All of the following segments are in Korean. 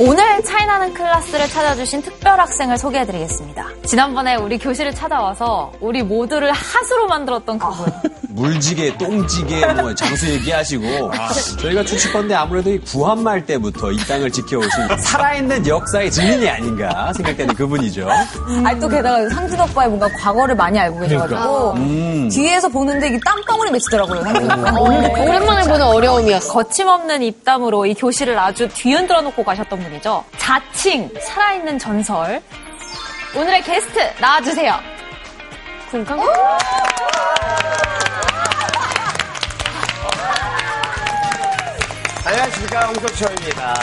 오늘 차이나는 클래스를 찾아주신 특별 학생을 소개해드리겠습니다. 지난번에 우리 교실을 찾아와서 우리 모두를 하수로 만들었던 그분. 물지개, 똥지개, 뭐 장수 얘기하시고 아, 저희가 추측컨대 아무래도 이 구한말 때부터 이 땅을 지켜오신 살아있는 역사의 증인이 아닌가 생각되는 그분이죠. 아니 또 게다가 상진 오빠의 뭔가 과거를 많이 알고 계셔가지고 음. 뒤에서 보는데 이게 땀방울이 맺히더라고요. 상진 오빠. 오랜만에 보는 어려움이었어. 거침없는 입담으로 이 교실을 아주 뒤흔들어 놓고 가셨던 분이죠. 자칭 살아있는 전설. 오늘의 게스트 나와주세요. 군강? 안녕하십니까 홍석철입니다.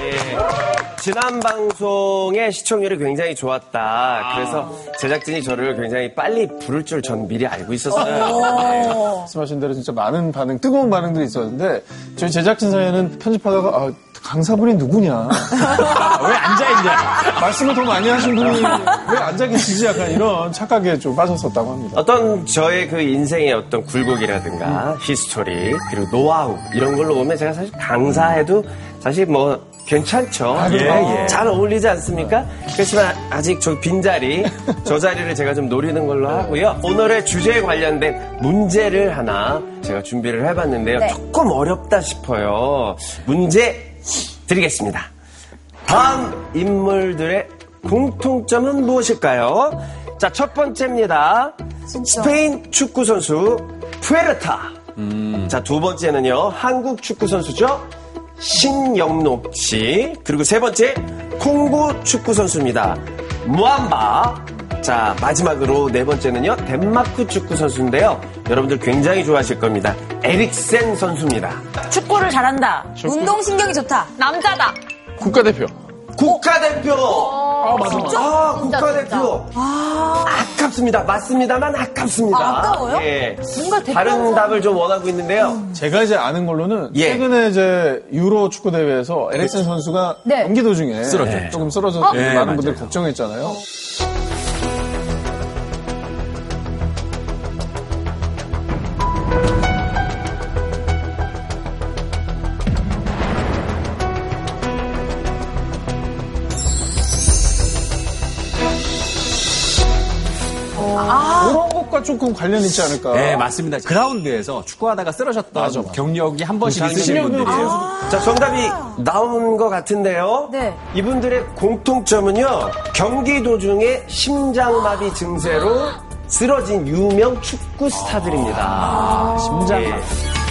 예. 지난 방송의 시청률이 굉장히 좋았다. 그래서 제작진이 저를 굉장히 빨리 부를 줄 전 미리 알고 있었어요. 네. 말씀하신 대로 진짜 많은 반응, 뜨거운 반응들이 있었는데 저희 제작진 사이에는 편집하다가 아, 강사분이 누구냐? 왜 앉아있냐? 말씀을 더 많이 하신 분이 왜 앉아 계시지? 약간 이런 착각에 좀 빠졌었다고 합니다. 어떤 저의 그 인생의 어떤 굴곡이라든가 history 그리고 노하우 이런 걸로 보면 제가 사실 강사해도 사실 뭐 괜찮죠. 예, 예. 잘 어울리지 않습니까? 그렇지만 아직 저 빈자리, 저 자리를 제가 좀 노리는 걸로 하고요. 오늘의 주제에 관련된 문제를 하나 제가 준비를 해봤는데요. 네. 조금 어렵다 싶어요. 문제 드리겠습니다. 다음 인물들의 공통점은 무엇일까요? 자, 첫 번째입니다. 스페인 축구 선수 푸에르타. 자, 두 번째는요. 한국 축구 선수죠. 신영록 씨. 그리고 세 번째 콩고 축구 선수입니다. 무암바. 자, 마지막으로 네 번째는요. 덴마크 축구 선수인데요. 여러분들 굉장히 좋아하실 겁니다. 에릭센 선수입니다. 축구를 잘한다. 운동신경이 좋다. 남자다. 국가대표. 국가대표. 아, 맞아, 맞아. 아, 국가대표. 아깝습니다. 맞습니다만 아깝습니다. 아, 아까워요? 예. 뭔가 다른 답을 좀 원하고 있는데요. 제가 이제 아는 걸로는 예. 최근에 이제 유로 축구 대회에서 에릭센 선수가 네. 경기 도중에 쓰러졌죠. 조금 쓰러져서 네, 많은 맞아요. 분들이 걱정했잖아요. 조금 관련 있지 않을까. 네, 맞습니다. 그라운드에서 축구하다가 쓰러졌던 맞아, 맞아. 경력이 한 번씩 있으신 신영록 분들이에요. 자, 정답이 나온 것 같은데요. 네. 이분들의 공통점은요. 경기 도중에 심장마비 증세로 쓰러진 유명 축구 스타들입니다. 심장마비.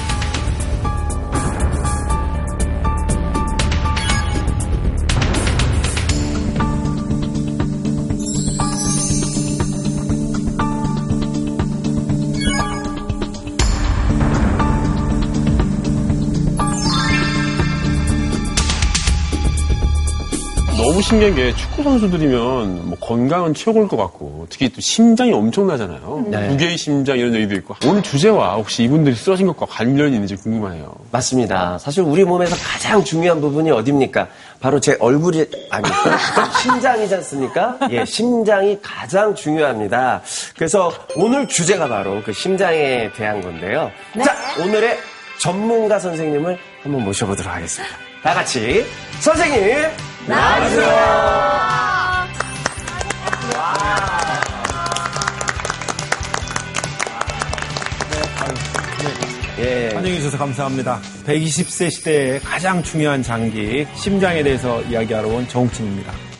너무 신기한 게 축구 선수들이면 뭐 건강은 최고일 것 같고 특히 또 심장이 엄청나잖아요. 네. 무게의 심장 이런 얘기도 있고 오늘 주제와 혹시 이분들이 쓰러진 것과 관련이 있는지 궁금해요. 맞습니다. 사실 우리 몸에서 가장 중요한 부분이 어딥니까? 바로 제 얼굴이 아닙니까? 심장이지 않습니까? 예, 심장이 가장 중요합니다. 그래서 오늘 주제가 바로 그 심장에 대한 건데요. 자, 오늘의 전문가 선생님을 한번 모셔보도록 하겠습니다. 다 같이 선생님 나와주세요. 예. 환영해 주셔서 감사합니다. 120세 시대의 가장 중요한 장기, 심장에 대해서 이야기하러 온 정욱진입니다.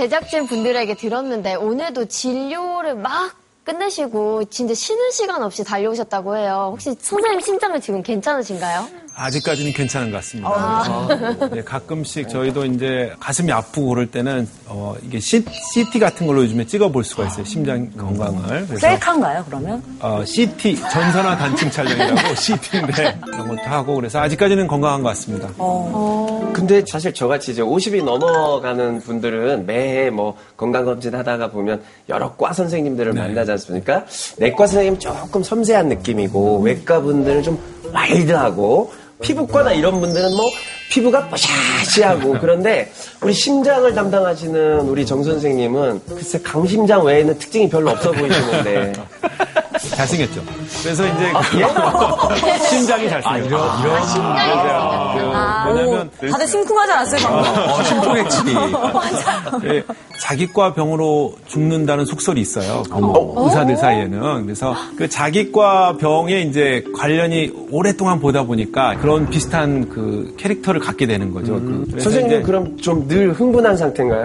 제작진 분들에게 들었는데 오늘도 진료를 막 끝내시고 진짜 쉬는 시간 없이 달려오셨다고 해요. 혹시 선생님 심장은 지금 괜찮으신가요? 아직까지는 괜찮은 것 같습니다. 네, 가끔씩 저희도 이제 가슴이 아프고 그럴 때는 어, 이게 C, CT 같은 걸로 요즘에 찍어볼 수가 있어요. 심장 건강을. 그래서 셀카인가요, 그러면? 어, CT 전선화 단층 촬영이라고 CT인데 그런 것도 하고 그래서 아직까지는 건강한 것 같습니다. 근데 사실 저같이 이제 50이 넘어가는 분들은 매해 뭐 건강검진 하다가 보면 여러 과 선생님들을 만나지 않습니까? 내과 선생님 조금 섬세한 느낌이고 외과 분들은 좀 와일드하고 피부과나 이런 분들은 뭐 피부가 뽀샤시하고 그런데 우리 심장을 담당하시는 우리 정 선생님은 글쎄 강심장 외에는 특징이 별로 없어 보이시는데 잘생겼죠. 그래서 이제 아, 그 예? 심장이 잘생겼죠. 아, 왜냐면 다들 심쿵하지 않았어요, 방금? 어, 심쿵했지. 예, 자기과 병으로 죽는다는 속설이 있어요. 그 의사들 사이에는. 그래서 그 자기과 병에 이제 관련이 오랫동안 보다 보니까 그런 비슷한 그 캐릭터를 갖게 되는 거죠. 그- 그래서 선생님 이제 그럼 좀 늘 흥분한 상태인가요?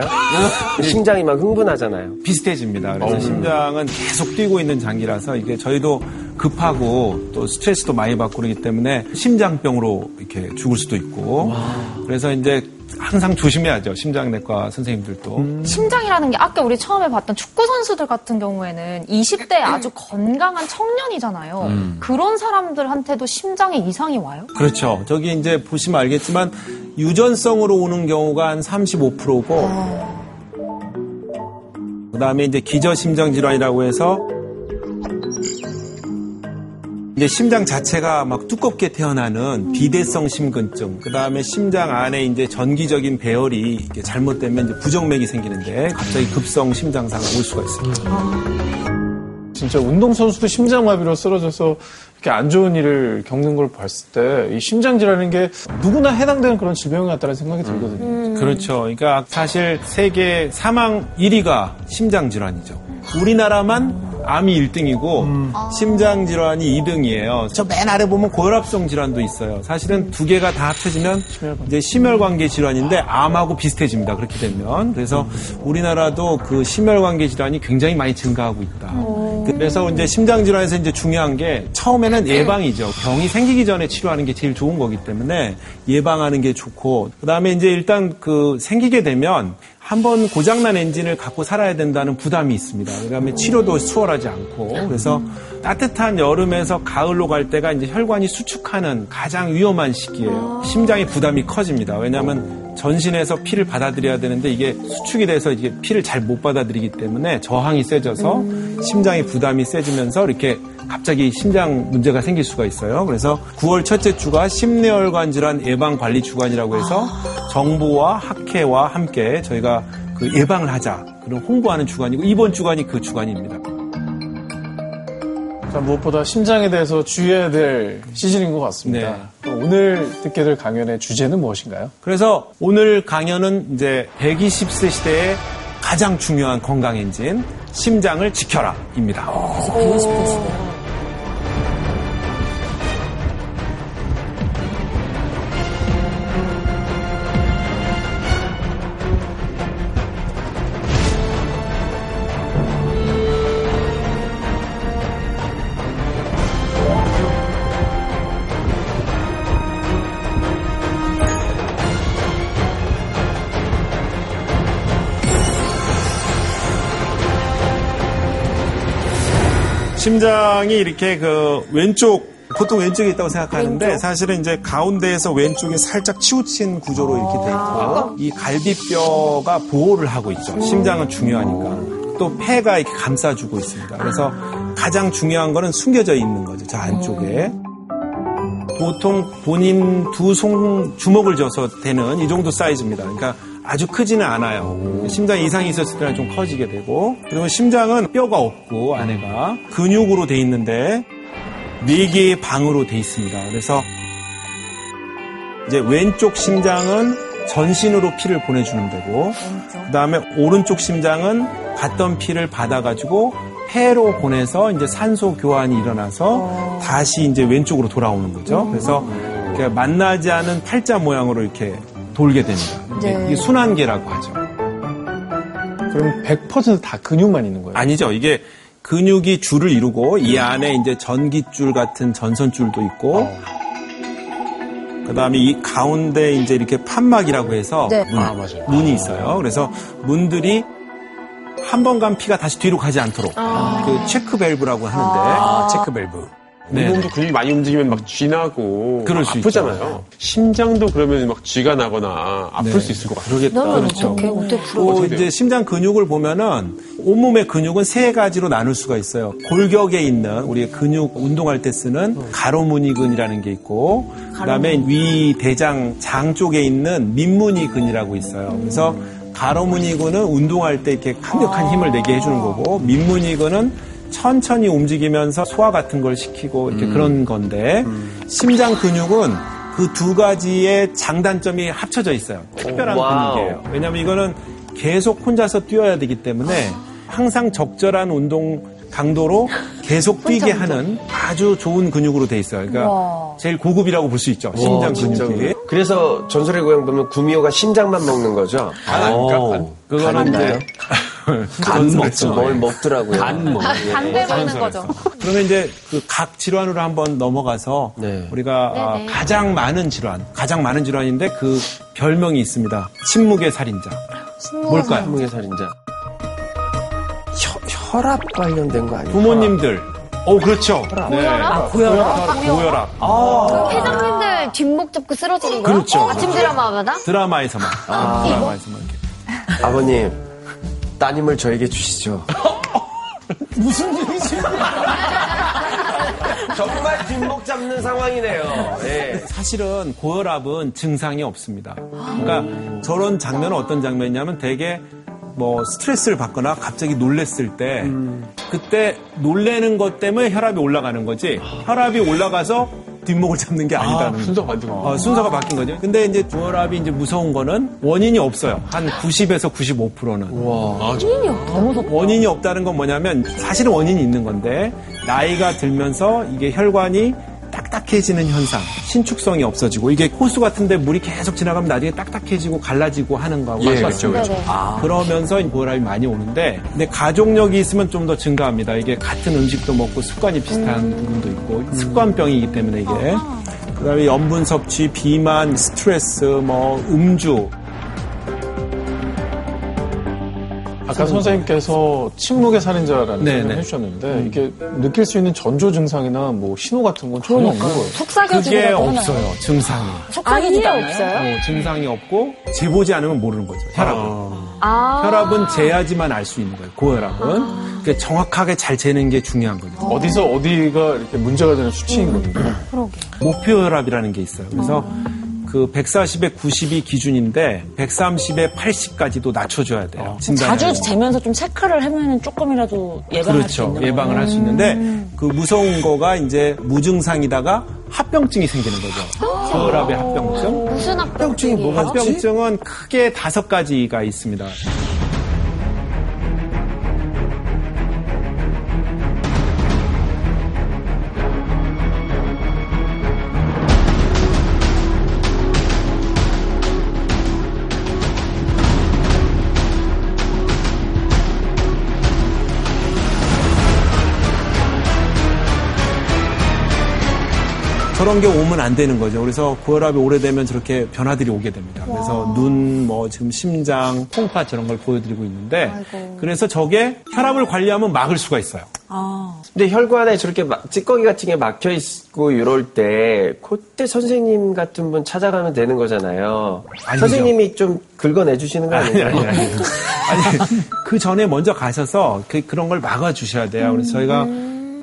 심장이 막 흥분하잖아요. 비슷해집니다. 그래서 심장은 계속 뛰고 있는 장기라서 이게 저희도 급하고 또 스트레스도 많이 받고 그러기 때문에 심장병으로 이렇게 죽을 수도 있고 그래서 이제 항상 조심해야죠. 심장내과 선생님들도. 심장이라는 게 아까 우리 처음에 봤던 축구 선수들 같은 경우에는 20대 아주 건강한 청년이잖아요. 그런 사람들한테도 심장에 이상이 와요? 그렇죠. 저기 이제 보시면 알겠지만 유전성으로 오는 경우가 한 35%고 그다음에 이제 기저심장 질환이라고 해서 이제 심장 자체가 막 두껍게 태어나는 비대성 심근증, 그 다음에 심장 안에 이제 전기적인 배열이 잘못되면 이제 부정맥이 생기는데 갑자기 급성 심장사가 올 수가 있습니다. 진짜 운동선수도 심장마비로 쓰러져서 이렇게 안 좋은 일을 겪는 걸 봤을 때 이 심장질환인 게 누구나 해당되는 그런 질병 같다는 생각이 들거든요. 그렇죠. 그러니까 사실 세계 사망 1위가 심장 질환이죠. 우리나라만 암이 1등이고 심장 질환이 2등이에요. 저 맨 아래 보면 고혈압성 질환도 있어요. 사실은 두 개가 다 합쳐지면 이제 심혈관계 질환인데 암하고 비슷해집니다. 그렇게 되면 그래서 우리나라도 그 심혈관계 질환이 굉장히 많이 증가하고 있다. 그래서 이제 심장 질환에서 이제 중요한 게 처음에는 예방이죠. 병이 생기기 전에 치료하는 게 제일 좋은 거기 때문에 예방하는 게 좋고 그다음에 이제 일단 그 생기게 되면 한번 고장난 엔진을 갖고 살아야 된다는 부담이 있습니다. 그다음에 치료도 수월하지 않고 그래서 따뜻한 여름에서 가을로 갈 때가 이제 혈관이 수축하는 가장 위험한 시기예요. 심장의 부담이 커집니다. 왜냐하면 전신에서 피를 받아들여야 되는데 이게 수축이 돼서 이게 피를 잘 못 받아들이기 때문에 저항이 세져서 심장의 부담이 세지면서 이렇게 갑자기 심장 문제가 생길 수가 있어요. 그래서 9월 첫째 주가 심뇌혈관 질환 예방 관리 주간이라고 해서 정부와 학회와 함께 저희가 그 예방을 하자 그런 홍보하는 주간이고 이번 주간이 그 주간입니다. 자, 무엇보다 심장에 대해서 주의해야 될 시즌인 것 같습니다. 오늘 듣게 될 강연의 주제는 무엇인가요? 그래서 오늘 강연은 이제 120세 시대의 가장 중요한 건강 엔진 심장을 지켜라입니다. 120분 심장이 이렇게 그 왼쪽 보통 왼쪽에 있다고 생각하는데 사실은 이제 가운데에서 왼쪽에 살짝 치우친 구조로 이렇게 돼 있고 이 갈비뼈가 보호를 하고 있죠. 심장은 중요하니까. 또 폐가 이렇게 감싸주고 있습니다. 그래서 가장 중요한 거는 숨겨져 있는 거죠. 저 안쪽에. 보통 본인 두 손 주먹을 져서 되는 이 정도 사이즈입니다. 그러니까 아주 크지는 않아요. 심장 이상이 있었을 때는 좀 커지게 되고 그리고 심장은 뼈가 없고 안에가 근육으로 돼 있는데 네 개의 방으로 돼 있습니다. 그래서 이제 왼쪽 심장은 전신으로 피를 보내주는 데고 그다음에 오른쪽 심장은 갔던 피를 받아가지고 폐로 보내서 이제 산소 교환이 일어나서 다시 이제 왼쪽으로 돌아오는 거죠. 그래서 이렇게 만나지 않은 팔자 모양으로 이렇게 돌게 됩니다. 이게- 이게 순환계라고 하죠. 그럼 100%다 근육만 있는 거예요? 아니죠. 이게 근육이 줄을 이루고 이 안에 이제 전기줄 같은 전선줄도 있고 그다음에 이 가운데 이제 이렇게 판막이라고 해서 네. 문, 문이 있어요. 그래서 문들이 한 번 간 피가 다시 뒤로 가지 않도록 그 체크 밸브라고 하는데 아, 체크 밸브. 네. 몸도 근육이 많이 움직이면 막 쥐나고 그럴 수 아프잖아요. 심장도 그러면 막 쥐가 나거나 아플 네. 수 있을 것 같아요. 너무 그렇죠. 어떻게 풀어. 또 이제 심장 근육을 보면은 온몸의 근육은 세 가지로 나눌 수가 있어요. 골격에 있는 우리 근육 운동할 때 쓰는 가로무늬근이라는 게 있고, 그다음에 위 대장 장 쪽에 있는 민무늬근이라고 있어요. 그래서 가로무늬근은 운동할 때 이렇게 강력한 힘을 내게 해주는 거고, 민무늬근은 천천히 움직이면서 소화 같은 걸 시키고 이렇게 그런 건데 심장 근육은 그 두 가지의 장단점이 합쳐져 있어요. 특별한 wow. 근육이에요. 왜냐하면 이거는 계속 혼자서 뛰어야 되기 때문에 항상 적절한 운동 강도로 계속 뛰게 하는 아주 좋은 근육으로 돼 있어요. 그러니까 제일 고급이라고 볼 수 있죠. 심장 근육이. 그래서 전설의 고향 보면 구미호가 심장만 먹는 거죠. 어. 간. 그거는? 이제 간 먹죠. 뭘 먹더라고요. 간 먹. 반대 먹는 거죠. 그러면 이제 그 각 질환으로 한번 넘어가서 네. 우리가 아, 네네. 가장 많은 질환, 가장 많은 질환인데 그 별명이 있습니다. 침묵의 살인자. 뭘까요? 한국의 살인자. 혈, 혈압 관련된 거 아니에요? 부모님들. 어, 그렇죠. 네. 아, 고혈압. 고혈압. 그 회장님들 뒷목 잡고 쓰러지는 거야? 그렇죠. 아침 드라마마다? 드라마에서만. 드라마에서만 이렇게. 아버님, 따님을 저에게 주시죠. 정말 뒷목 잡는 상황이네요. 예. 사실은 고혈압은 증상이 없습니다. 그러니까 저런 장면은 어떤 장면이냐면 되게 뭐 스트레스를 받거나 갑자기 놀랬을 때 그때 놀래는 것 때문에 혈압이 올라가는 거지 혈압이 올라가서 뒷목을 잡는 게 아니다는 거죠. 순서 바뀐 거. 어, 순서가 바뀐 거죠. 근데 이제 고혈압이 이제 무서운 거는 원인이 없어요. 한 90에서 95%는. 원인이 없다는 건 뭐냐면 사실은 원인이 있는 건데 나이가 들면서 이게 혈관이 딱딱해지는 현상, 신축성이 없어지고 이게 호수 같은데 물이 계속 지나가면 나중에 딱딱해지고 갈라지고 하는 거하고 예, 맞죠? 그렇죠, 네네. 그러면서 고혈압이 많이 오는데 근데 가족력이 있으면 좀 더 증가합니다. 이게 같은 음식도 먹고 습관이 비슷한 부분도 있고 습관병이기 때문에 이게 그다음에 염분 섭취, 비만, 스트레스, 뭐 음주 아까 선생님께서 침묵의 살인자라는 네, 표현을 네. 해주셨는데 이게 느낄 수 있는 전조 증상이나 뭐 신호 같은 건 전혀 없는 거예요. 하나요? 없어요. 증상이. 속삭이지도? 없어요? 어, 증상이 없고 재보지 않으면 모르는 거죠. 혈압은. 아. 혈압은 재야지만 알 수 있는 거예요. 고혈압은. 그러니까 정확하게 잘 재는 게 중요한 거죠. 어 디서 어디가 이렇게 문제가 되는 수치인 겁니다. 목표 혈압이라는 게 있어요. 그래서 그 140에 90이 기준인데 130에 80까지도 낮춰줘야 돼요. 진단을. 자주 재면서 좀 체크를 하면 조금이라도 예방할 수 그렇죠. 있는 예방을 할 수 있는데 그 무서운 거가 이제 무증상이다가 합병증이 생기는 거죠. 고혈압의 합병증. 무슨 합병증이 뭐가 합병증은 크게 다섯 가지가 있습니다. 저런 게 오면 안 되는 거죠. 그래서 고혈압이 오래되면 저렇게 변화들이 오게 됩니다. 그래서 눈, 뭐 지금 심장, 콩팥 저런 걸 보여드리고 있는데 그래서 저게 혈압을 관리하면 막을 수가 있어요. 근데 혈관에 저렇게 막 찌꺼기 같은 게 막혀 있고 이럴 때 그때 선생님 같은 분 찾아가면 되는 거잖아요. 아니죠. 선생님이 좀 긁어내 주시는 거 아니에요? 아니, 아니, 아니. 아니, 그 전에 먼저 가셔서 그, 그런 걸 막아 주셔야 돼요. 그래서 저희가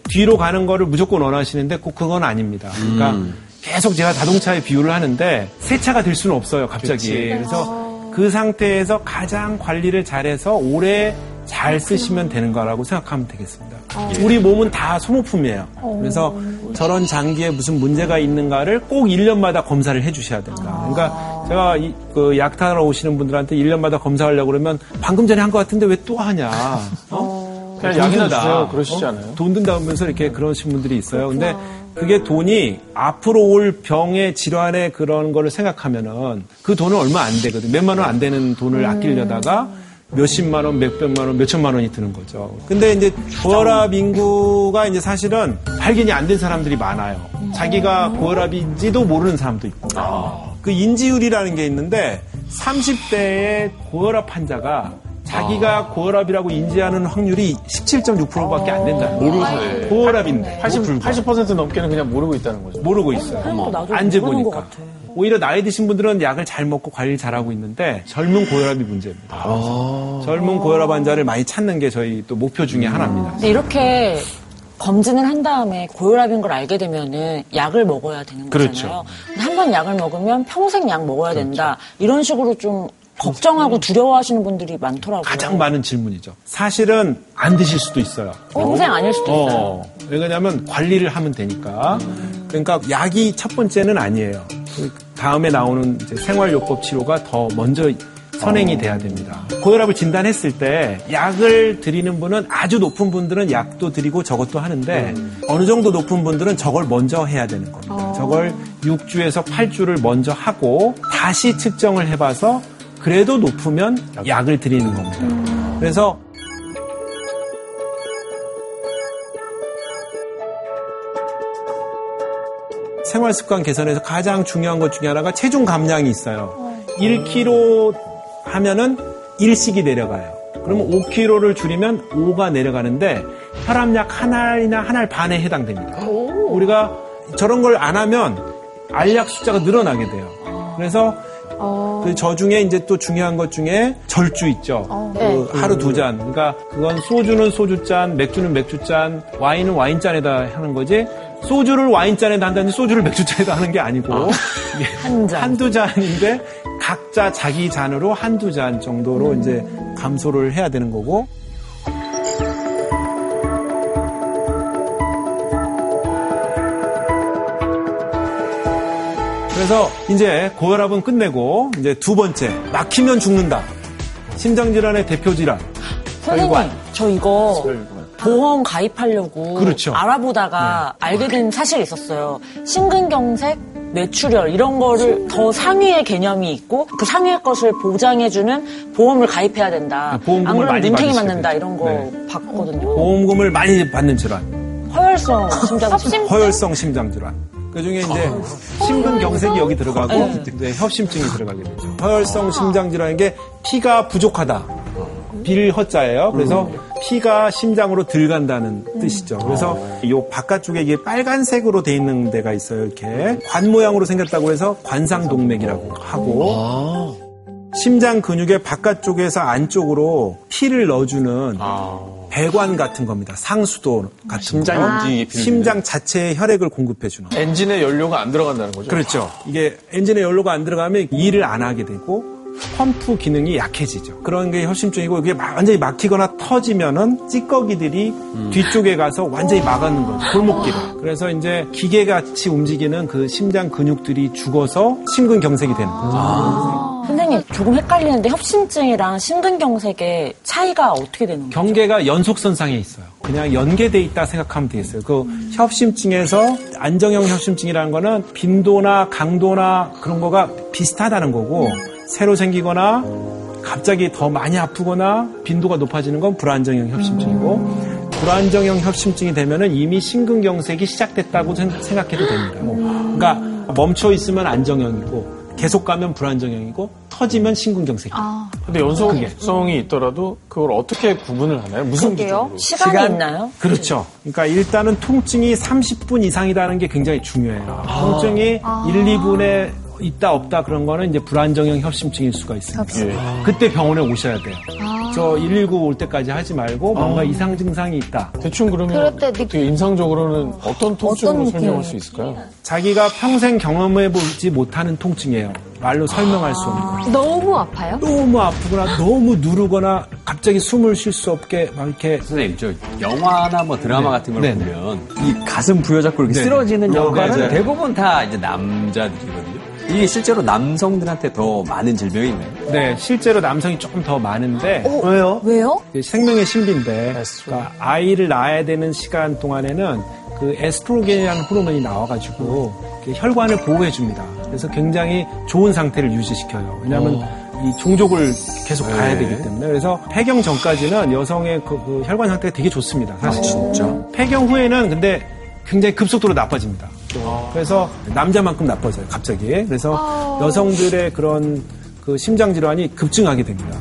뒤로 가는 거를 무조건 원하시는데 꼭 그건 아닙니다. 그러니까 계속 제가 자동차에 비유를 하는데 세차가 될 수는 없어요, 갑자기. 그래서 그 상태에서 가장 관리를 잘해서 오래 잘 쓰시면 되는 거라고 생각하면 되겠습니다. 우리 몸은 다 소모품이에요. 그래서 저런 장기에 무슨 문제가 있는가를 꼭 1년마다 검사를 해 주셔야 된다. 그러니까 제가 이, 그 약타러 오시는 분들한테 1년마다 검사하려고 그러면 방금 전에 한 것 같은데 왜 또 하냐. 어? 그냥 돈 약이나 든다. 주세요. 그러시지 않아요? 돈 든다면서 이렇게 그러신 분들이 있어요. 근데 그게 돈이 앞으로 올 병의 질환의 그런 거를 생각하면은 그 돈은 얼마 안 되거든. 몇만 원 안 되는 돈을 아끼려다가 몇십만 원, 몇백만 원, 몇천만 원이 드는 거죠. 근데 이제 고혈압 인구가 이제 사실은 발견이 안 된 사람들이 많아요. 자기가 고혈압인지도 모르는 사람도 있고. 그 인지율이라는 게 있는데 30대의 고혈압 환자가 자기가 고혈압이라고 인지하는 확률이 17.6%밖에 안 된다는 거예요. 모르세. 고혈압인데 80, 80% 넘게는 그냥 모르고 있다는 거죠. 모르고 있어요. 안 재보니까. 오히려 나이 드신 분들은 약을 잘 먹고 관리를 잘하고 있는데 젊은 고혈압이 문제입니다. 젊은 고혈압 환자를 많이 찾는 게 저희 또 목표 중에 하나입니다. 근데 이렇게 검진을 한 다음에 고혈압인 걸 알게 되면은 약을 먹어야 되는 거잖아요. 그렇죠. 한번 약을 먹으면 평생 약 먹어야 된다. 이런 식으로 좀 걱정하고 두려워하시는 분들이 많더라고요. 가장 많은 질문이죠. 사실은 안 드실 수도 있어요. 평생 아닐 수도 있어요. 어, 왜냐하면 관리를 하면 되니까. 그러니까 약이 첫 번째는 아니에요. 그 다음에 나오는 이제 생활요법 치료가 더 먼저 선행이 돼야 됩니다. 고혈압을 진단했을 때 약을 드리는 분은 아주 높은 분들은 약도 드리고 저것도 하는데 어느 정도 높은 분들은 저걸 먼저 해야 되는 겁니다. 저걸 6주에서 8주를 먼저 하고 다시 측정을 해봐서 그래도 높으면 약을 드리는 겁니다. 그래서 생활 습관 개선에서 가장 중요한 것 중에 하나가 체중 감량이 있어요. 1kg 하면은 1씩이 내려가요. 그러면 5kg를 줄이면 5가 내려가는데 혈압약 한 알이나 한 알 반에 해당됩니다. 우리가 저런 걸 안 하면 알약 숫자가 늘어나게 돼요. 그래서 그저 중에 이제 또 중요한 것 중에 절주 있죠. 그 하루 두 잔. 그러니까 그건 소주는 소주 잔, 맥주는 맥주 잔, 와인은 와인 잔에다 하는 거지. 소주를 와인 잔에다 한다든지 소주를 맥주 잔에다 하는 게 아니고 이게 한 잔. 한두 잔인데 각자 자기 잔으로 한두 잔 정도로 이제 감소를 해야 되는 거고 그래서 이제 고혈압은 끝내고 이제 두 번째 막히면 죽는다. 심장질환의 대표 질환. 선생님, 혈관. 저 이거 보험 가입하려고 그렇죠. 알아보다가 알게 된 사실이 있었어요. 심근경색, 뇌출혈 이런 거를 더 상위의 개념이 있고 그 상위의 것을 보장해주는 보험을 가입해야 된다. 네, 보험금을 안 그러면 많이 눈탱이 맞는다. 이런 거 네. 봤거든요. 보험금을 많이 받는 질환. 허혈성 심장질환. 허혈성 심장 질환. 그 중에 이제 심근경색이 여기 들어가고 네. 이제 협심증이 들어가게 되죠. 허혈성 심장질환인 게 피가 부족하다. 빌허자예요. 그래서 피가 심장으로 들간다는 뜻이죠. 그래서 이 바깥쪽에 이게 빨간색으로 돼 있는 데가 있어요. 이렇게 관 모양으로 생겼다고 해서 관상동맥이라고 하고 심장 근육의 바깥쪽에서 안쪽으로 피를 넣어주는 배관 같은 겁니다. 상수도 같은 거. 움직이게 필요해요. 심장 자체에 혈액을 공급해 주는. 엔진에 연료가 안 들어간다는 거죠. 그렇죠. 이게 엔진에 연료가 안 들어가면 일을 안 하게 되고 펌프 기능이 약해지죠. 그런 게 혈심증이고 이게 막- 완전히 막히거나 터지면은 찌꺼기들이 뒤쪽에 가서 완전히 막아는 거죠. 골목길을. 그래서 이제 기계같이 움직이는 그 심장 근육들이 죽어서 심근경색이 되는 거죠. 선생님 조금 헷갈리는데 협심증이랑 심근경색의 차이가 어떻게 되는 거예요? 경계가 연속 선상에 있어요. 그냥 연계돼 있다 생각하면 되겠어요. 그 협심증에서 안정형 협심증이라는 거는 빈도나 강도나 그런 거가 비슷하다는 거고 새로 생기거나 갑자기 더 많이 아프거나 빈도가 높아지는 건 불안정형 협심증이고 불안정형 협심증이 되면은 이미 심근경색이 시작됐다고 생- 생각해도 됩니다. 그러니까 멈춰 있으면 안정형이고 계속 가면 불안정형이고 터지면 심근경색이에요. 근데 연속성이 있더라도 그걸 어떻게 구분을 하나요? 무슨 기준으로? 시간이 시간? 있나요? 그렇죠. 그러니까 일단은 통증이 30분 이상이라는 게 굉장히 중요해요. 통증이 1, 2분에 있다 없다 그런 거는 이제 불안정형 협심증일 수가 있습니다. 그때 병원에 오셔야 돼요. 저119 올 때까지 하지 말고 뭔가 이상 증상이 있다. 대충 그러면 어떻게 임상적으로는 어떤 통증으로 어떤 설명할 수 있을까요? 자기가 평생 경험해보지 못하는 통증이에요. 말로 설명할 수 없는 거. 너무 아파요? 너무 아프거나 너무 누르거나 갑자기 숨을 쉴 수 없게 막 이렇게 선생님, 저 영화나 뭐 드라마 네. 같은 걸 네, 보면 이 가슴 부여잡고 이렇게 네. 쓰러지는 네, 역할은 맞아요. 대부분 다 이제 남자들이거든요. 이게 실제로 남성들한테 더 많은 질병인가요? 네, 실제로 남성이 조금 더 많은데 왜요? 왜요? 이게 생명의 신비인데 그러니까 아이를 낳아야 되는 시간 동안에는 그 에스트로겐이라는 호르몬이 나와가지고 혈관을 보호해 줍니다. 그래서 굉장히 좋은 상태를 유지시켜요. 왜냐하면 이 종족을 계속 봐야 되기 때문에 그래서 폐경 전까지는 여성의 그, 그 혈관 상태가 되게 좋습니다. 사실 진짜. 폐경 후에는 근데 굉장히 급속도로 나빠집니다. 그래서 남자만큼 나빠져요, 갑자기. 그래서 여성들의 그런 그 심장 질환이 급증하게 됩니다.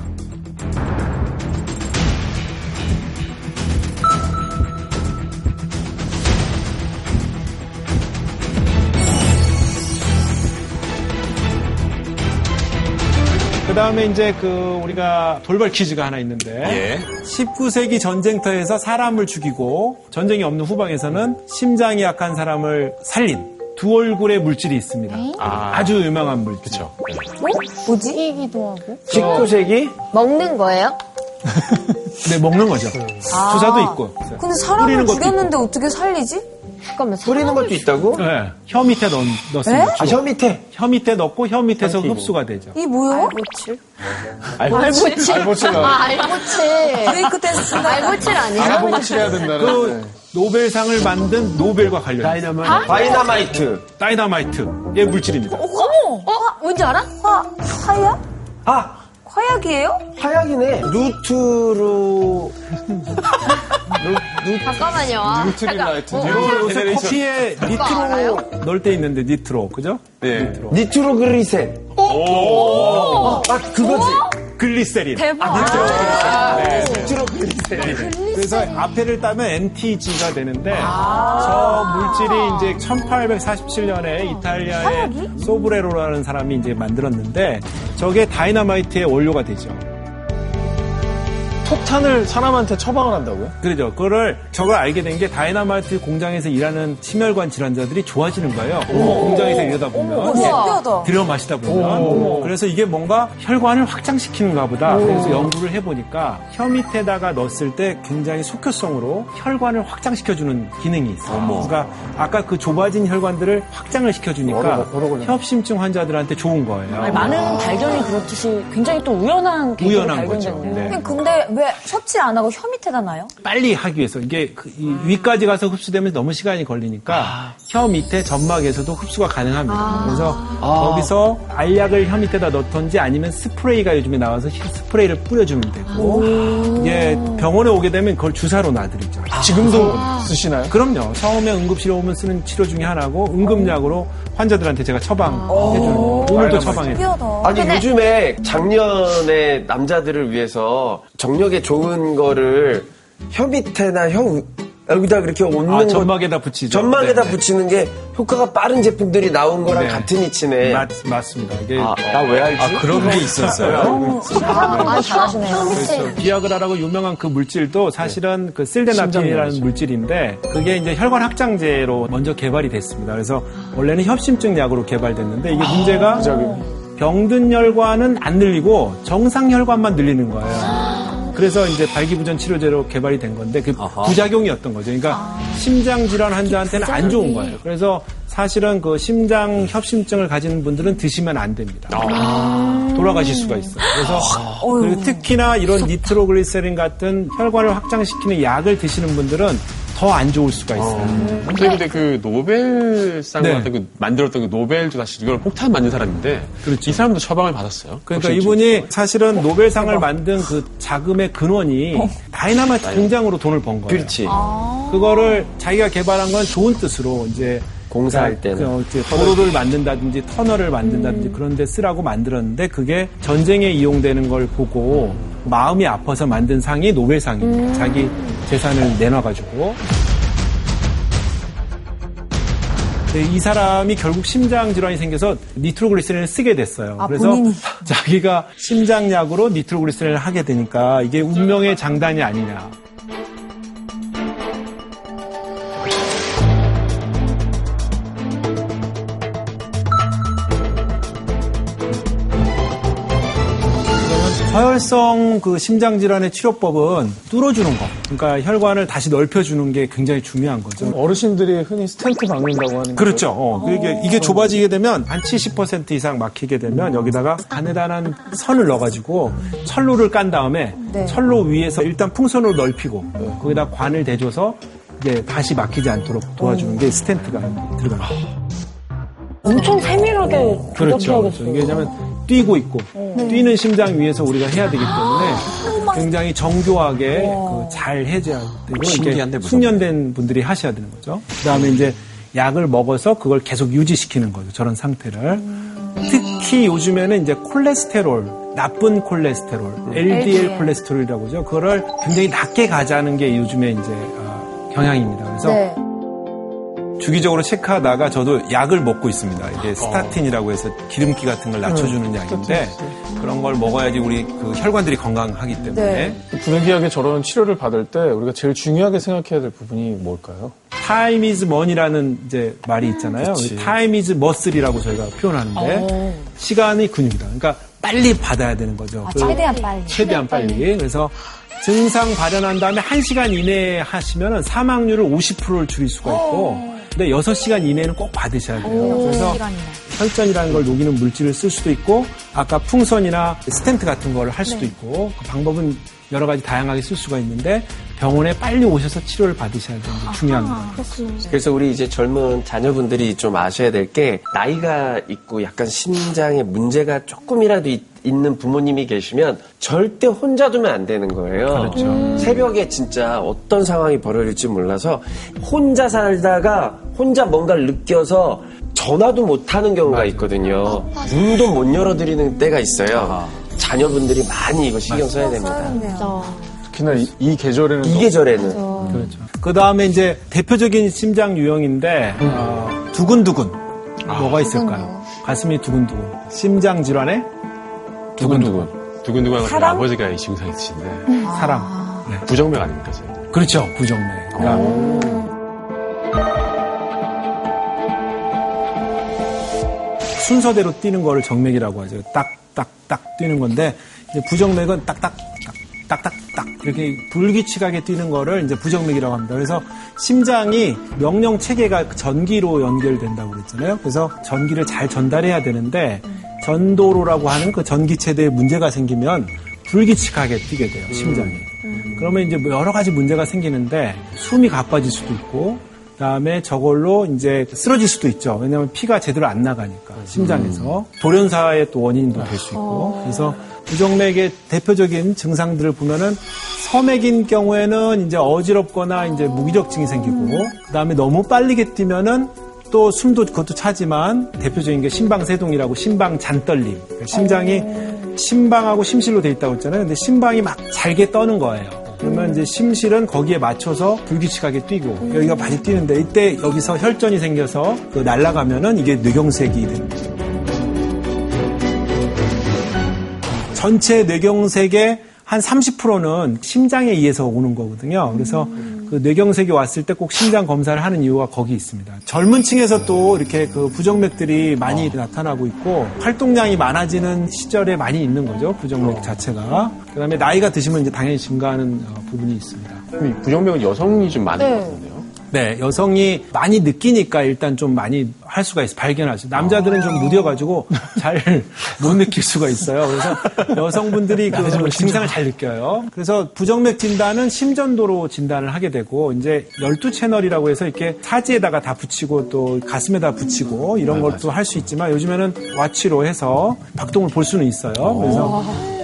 그 다음에 이제 그 우리가 돌발 퀴즈가 하나 있는데 예. 19세기 전쟁터에서 사람을 죽이고 전쟁이 없는 후방에서는 심장이 약한 사람을 살린 두 얼굴의 물질이 있습니다. 아. 주 유명한 물질. 그쵸. 뭐지? 이기도 하고. 19세기? 먹는 거예요? 네, 먹는 거죠. 주사도 있고. 근데 사람을 죽였는데 어떻게 살리지? 잠깐만. 뿌리는 것도 있다고? 네, 혀 밑에 넣, 넣습니다. 아, 혀 밑에. 혀 밑에 넣고 혀 밑에서 흡수가 되죠. 이 뭐야? 알보칠. 알보칠 나와요. 아, 알보칠. 브레이크 댄스 알보칠 아니에요? 알아보고 해야 된다는. 그 노벨상을 만든 노벨과 관련 다이너마이트. 다이너마이트. 다이너마이트의 물질입니다. 어? 뭔지 알아? 화, 화약? 아, 화약이에요? 화약이네. 루트로. 잠깐만요. 아, 뉴트릴라이트. 요새 커피에? 니트로 넣을 때 있는데 니트로 그죠? 네. 니트로 그리센. 아, 아, 그거지. 글리세린. 대박. 니트로그리센. 그래서 앞에를 따면 NTG가 되는데 저 물질이 이제 1847년에 이탈리아의 소브레로라는 사람이 이제 만들었는데 저게 다이너마이트의 원료가 되죠. 폭탄을 사람한테 처방을 한다고요? 그러죠. 그거를 저걸 알게 된 게 다이너마이트 공장에서 일하는 심혈관 질환자들이 좋아지는 거예요. 공장에서 일하다 보면 신기하다. 들여 마시다 보면 그래서 이게 뭔가 혈관을 확장시키는가 보다. 그래서 연구를 해보니까 혀 밑에다가 넣었을 때 굉장히 속효성으로 혈관을 확장시켜주는 기능이 있어요. 그러니까 아까 그 좁아진 혈관들을 확장을 시켜주니까 협심증 환자들한테 좋은 거예요. 아니, 많은 발견이 그렇듯이 굉장히 또 우연한 우연한 거죠. 발견됐네요. 네. 근데 왜 섭취 안 하고 혀 밑에다 놔요? 빨리 하기 위해서 이게 그이 위까지 가서 흡수되면 너무 시간이 걸리니까 혀 밑에 점막에서도 흡수가 가능합니다. 그래서 거기서 알약을 혀 밑에다 넣던지 아니면 스프레이가 요즘에 나와서 히- 스프레이를 뿌려주면 되고 이게 병원에 오게 되면 그걸 주사로 놔드리죠. 지금도 쓰시나요? 그럼요. 처음에 응급실에 오면 쓰는 치료 중에 하나고 응급약으로 환자들한테 제가 처방해주는 오늘도 처방해줘요. 신기하다. 아니, 요즘에 작년에 남자들을 위해서 정력에 좋은 거를 혀 밑에나 혀 우- 여기다 그렇게 얹는 아, 거. 점막에다 붙이죠. 점막에다 네, 네. 붙이는 게 효과가 빠른 제품들이 나온 거랑 네. 같은 이치네. 맞, 맞습니다. 이게 아, 나왜 알지? 아, 그런 게 있었어요. 아, 잘하시네요. 그렇죠. 비아그라라고 유명한 그 물질도 사실은 그 실데나핀이라는 물질인데 그게 이제 혈관 확장제로 먼저 개발이 됐습니다. 그래서 원래는 협심증 약으로 개발됐는데 이게 문제가 병든 혈관은 안 늘리고 정상 혈관만 늘리는 거예요. 그래서 이제 발기부전 치료제로 개발이 된 건데 그 아하. 부작용이었던 거죠. 그러니까 심장 질환 환자한테는 안 좋은 거예요. 그래서 사실은 그 심장 협심증을 가지는 분들은 드시면 안 됩니다. 돌아가실 수가 있어요. 그래서 그리고 특히나 이런 니트로글리세린 같은 혈관을 확장시키는 약을 드시는 분들은 더 안 좋을 수가 있어요. 선생님 근데 그 노벨상 네. 그 만들었던 그 노벨도 사실 이걸 폭탄 만든 사람인데 이 사람도 처방을 받았어요. 그러니까 이분이 사실은 노벨상을 만든 그 자금의 근원이 다이나마이트 공장으로 돈을 번 거예요. 그렇지. 그거를 자기가 개발한 건 좋은 뜻으로 이제 공사할 때는. 그 이제 도로를 만든다든지 터널을 만든다든지 그런 데 쓰라고 만들었는데 그게 전쟁에 이용되는 걸 보고 마음이 아파서 만든 상이 노벨상입니다. 자기 재산을 내놔가지고. 네, 이 사람이 결국 심장 질환이 생겨서 니트로글리세린을 쓰게 됐어요. 아, 그래서 본인이. 자기가 심장약으로 니트로글리세린을 하게 되니까 이게 운명의 장단이 아니냐. 서열성 그 심장 질환의 치료법은 뚫어주는 거. 그러니까 혈관을 다시 넓혀주는 게 굉장히 중요한 거죠. 어르신들이 흔히 스텐트 박는다고 하는 그렇죠. 어, 이게, 이게 좁아지게 되면 한 70% 이상 막히게 되면 여기다가 가느다란 선을 넣어가지고 철로를 깐 다음에 네. 철로 위에서 일단 풍선으로 넓히고 거기다 관을 대줘서 이제 다시 막히지 않도록 도와주는 게 스텐트가 들어갑니다. 엄청 세밀하게 그렇죠. 조작해야겠어요. 이게 왜냐면 뛰고 있고 뛰는 심장 위에서 우리가 해야 되기 때문에 굉장히 정교하게 그 잘 해줘야 되고 신기한데 이게 무섭네. 숙련된 분들이 하셔야 되는 거죠. 그다음에 이제 약을 먹어서 그걸 계속 유지시키는 거죠. 저런 상태를. 특히 요즘에는 이제 콜레스테롤, 나쁜 콜레스테롤, LDL 콜레스테롤이라고 하죠. 그거를 굉장히 낮게 가자는 게 요즘에 이제 어, 경향입니다. 그래서 네. 주기적으로 체크하다가 저도 약을 먹고 있습니다. 이게 스타틴이라고 해서 기름기 같은 걸 낮춰주는 약인데 그런 걸 먹어야지 우리 그 혈관들이 건강하기 때문에 분위기하게 저런 치료를 받을 때 우리가 제일 중요하게 생각해야 될 부분이 뭘까요? time is money라는 이제 말이 있잖아요. time is muscle이라고 저희가 표현하는데 시간이 근육이다. 그러니까 빨리 받아야 되는 거죠. 그 최대한 빨리. 최대한 빨리. 그래서 증상 발현한 다음에 1시간 이내에 하시면 사망률을 50%를 줄일 수가 있고 근데 6시간 이내는 꼭 받으셔야 돼요. 그래서 혈전이라는 걸 녹이는 물질을 쓸 수도 있고 아까 풍선이나 스텐트 같은 걸 할 수도 있고 그 방법은 여러 가지 다양하게 쓸 수가 있는데 병원에 빨리 오셔서 치료를 받으셔야 되는 게 중요한 거예요. 그래서 우리 이제 젊은 자녀분들이 좀 아셔야 될 게 나이가 있고 약간 심장에 문제가 조금이라도 있, 는 부모님이 계시면 절대 혼자 두면 안 되는 거예요. 새벽에 진짜 어떤 상황이 벌어질지 몰라서 혼자 살다가 혼자 뭔가를 느껴서 전화도 못 하는 경우가 있거든요. 문도 못 열어드리는 때가 있어요. 자녀분들이 많이 이거 신경 써야 됩니다. 특히나 이, 이 계절에는 이 계절에는 그렇죠. 그 다음에 이제 대표적인 심장 유형인데 어, 두근두근 뭐가 있을까요? 가슴이 두근두근. 심장 질환에 두근두근. 두근두근 하는 아버지가 이 증상이 있으신데. 사람. 네. 부정맥 아닙니까, 저희? 그렇죠. 부정맥. 그러니까 순서대로 뛰는 거를 정맥이라고 하죠. 딱 딱 딱 뛰는 건데 이제 부정맥은 딱 딱 딱 딱 딱 이렇게 불규칙하게 뛰는 거를 이제 부정맥이라고 합니다. 그래서 심장이 명령 체계가 전기로 연결된다고 그랬잖아요. 그래서 전기를 잘 전달해야 되는데 전도로라고 하는 그 전기 체대에 문제가 생기면 불규칙하게 뛰게 돼요. 심장이. 그러면 이제 뭐 여러 가지 문제가 생기는데 숨이 가빠질 수도 있고 그다음에 저걸로 이제 쓰러질 수도 있죠. 왜냐하면 피가 제대로 안 나가니까 심장에서 돌연사의 또 원인도 될 수 있고 그래서 부정맥의 대표적인 증상들을 보면은 서맥인 경우에는 이제 어지럽거나 이제 무기력증이 생기고 그다음에 너무 빨리게 뛰면은 또 숨도 그것도 차지만 대표적인 게 심방세동이라고 심방 잔떨림 그러니까 심장이 심방하고 심실로 돼 있다고 했잖아요. 근데 심방이 막 잘게 떠는 거예요. 그러면 이제 심실은 거기에 맞춰서 불규칙하게 뛰고 여기가 많이 뛰는데 이때 여기서 혈전이 생겨서 그 날아가면은 이게 뇌경색이 거 전체 뇌경색의 한 30%는 심장에 의해서 오는 거거든요. 그래서 그 뇌경색이 왔을 때 꼭 심장 검사를 하는 이유가 거기 있습니다. 젊은 층에서 또 이렇게 그 부정맥들이 많이 나타나고 있고 활동량이 많아지는 시절에 많이 있는 거죠. 부정맥 자체가. 그다음에 나이가 드시면 이제 당연히 증가하는 어, 부분이 있습니다. 이 부정맥은 여성이 좀 많은 것 같은데요. 네, 여성이 많이 느끼니까 일단 좀 많이 할 수가 있어요. 발견하죠. 남자들은 좀 무뎌가지고 잘 못 느낄 수가 있어요. 그래서 여성분들이 그 증상을 잘 느껴요. 그래서 부정맥 진단은 심전도로 진단을 하게 되고 이제 12채널이라고 해서 이렇게 사지에다가 다 붙이고 또 가슴에다 붙이고 이런 것도 할 수 있지만 요즘에는 와치로 해서 박동을 볼 수는 있어요. 그래서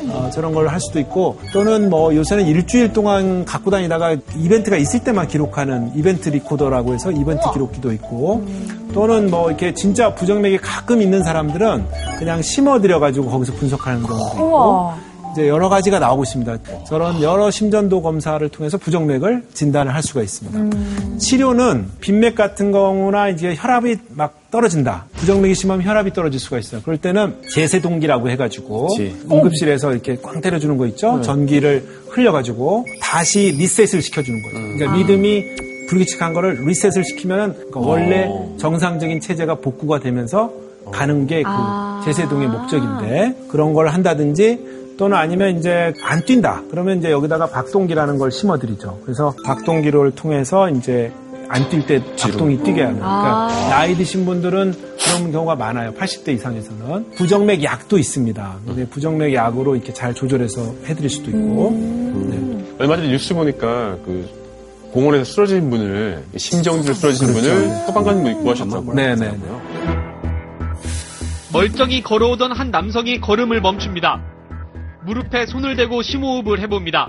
어, 저런 걸 할 수도 있고 또는 뭐 요새는 일주일 동안 갖고 다니다가 이벤트가 있을 때만 기록하는 이벤트 리코더라고 해서 이벤트 기록기도 있고 또는 뭐 이렇게 진짜 부정맥이 가끔 있는 사람들은 그냥 심어들여 가지고 거기서 분석하는 경우도 있고 이제 여러 가지가 나오고 있습니다. 저런 여러 심전도 검사를 통해서 부정맥을 진단을 할 수가 있습니다. 치료는 빈맥 같은 경우나 이제 혈압이 막 떨어진다. 부정맥이 심하면 혈압이 떨어질 수가 있어요. 그럴 때는 제세동기라고 해가지고 응급실에서 이렇게 꽝 때려주는 거 있죠. 전기를 흘려가지고 다시 리셋을 시켜주는 거예요. 그러니까 리듬이 불규칙한 거를 리셋을 시키면 그러니까 원래 정상적인 체제가 복구가 되면서 가는 게그 제세동의 목적인데 그런 걸 한다든지 또는 아니면 이제 안 뛴다. 그러면 이제 여기다가 박동기라는 걸 심어드리죠. 그래서 박동기를 통해서 이제 안 뛸 때 박동이 뛰게 하는. 그러니까 나이 드신 분들은 그런 경우가 많아요. 80대 이상에서는. 부정맥 약도 있습니다. 근데 부정맥 약으로 이렇게 잘 조절해서 해드릴 수도 있고. 네. 얼마 전에 뉴스 보니까 그 공원에서 쓰러진 분을 심정지로 쓰러진 분을 소방관님이 구하셨다고 네네. 하더라고요. 멀쩡히 걸어오던 한 남성이 걸음을 멈춥니다. 무릎에 손을 대고 심호흡을 해봅니다.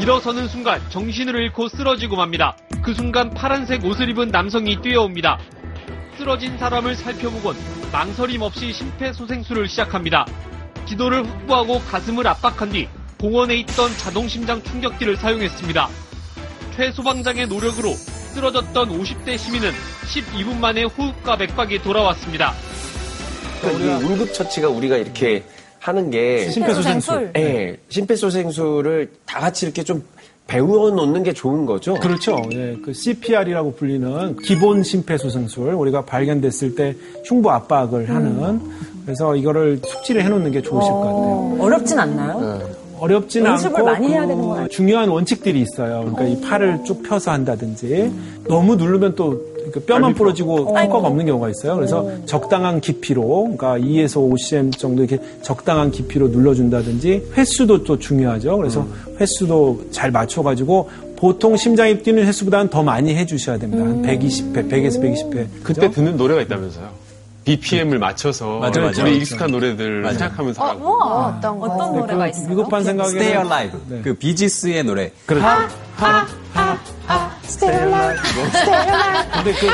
일어서는 순간 정신을 잃고 쓰러지고 맙니다. 그 순간 파란색 옷을 입은 남성이 뛰어옵니다. 쓰러진 사람을 살펴보곤 망설임 없이 심폐소생술을 시작합니다. 기도를 확보하고 가슴을 압박한 뒤 공원에 있던 자동심장 충격기를 사용했습니다. 최 소방장의 노력으로 쓰러졌던 50대 시민은 12분 만에 호흡과 맥박이 돌아왔습니다. 그러니까 이 응급처치가 우리가 이렇게 하는 게 심폐소생술. 예, 심폐소생술을 다 같이 이렇게 좀 배워놓는 게 좋은 거죠. 그렇죠. 예, 그 CPR이라고 불리는 기본 심폐소생술 우리가 발견됐을 때 흉부 압박을 하는 그래서 이거를 숙지를 해놓는 게 좋으실 것 같아요. 어렵진 않나요? 어렵지는 않고 많이 해야 그 되는 건 아니에요? 중요한 원칙들이 있어요. 그러니까 이 팔을 쭉 펴서 한다든지 너무 누르면 또그 뼈만 부러지고 효과가 없는 경우가 있어요. 그래서 적당한 깊이로 그러니까 2에서 5cm 정도 이렇게 적당한 깊이로 눌러준다든지 횟수도 또 중요하죠. 그래서 횟수도 잘 맞춰가지고 보통 심장이 뛰는 횟수보다는 더 많이 해주셔야 됩니다. 한 120회, 100에서 120회. 그때 듣는 노래가 있다면서요. BPM을 맞춰서 맞아, 맞아. 우리 익숙한 노래들 생각하면서 하고. 우와, 어떤 거? 어떤 노래가 있어요? 위급한 생각에 Stay Alive. 그 비지스의 노래. 그렇죠. 근데 그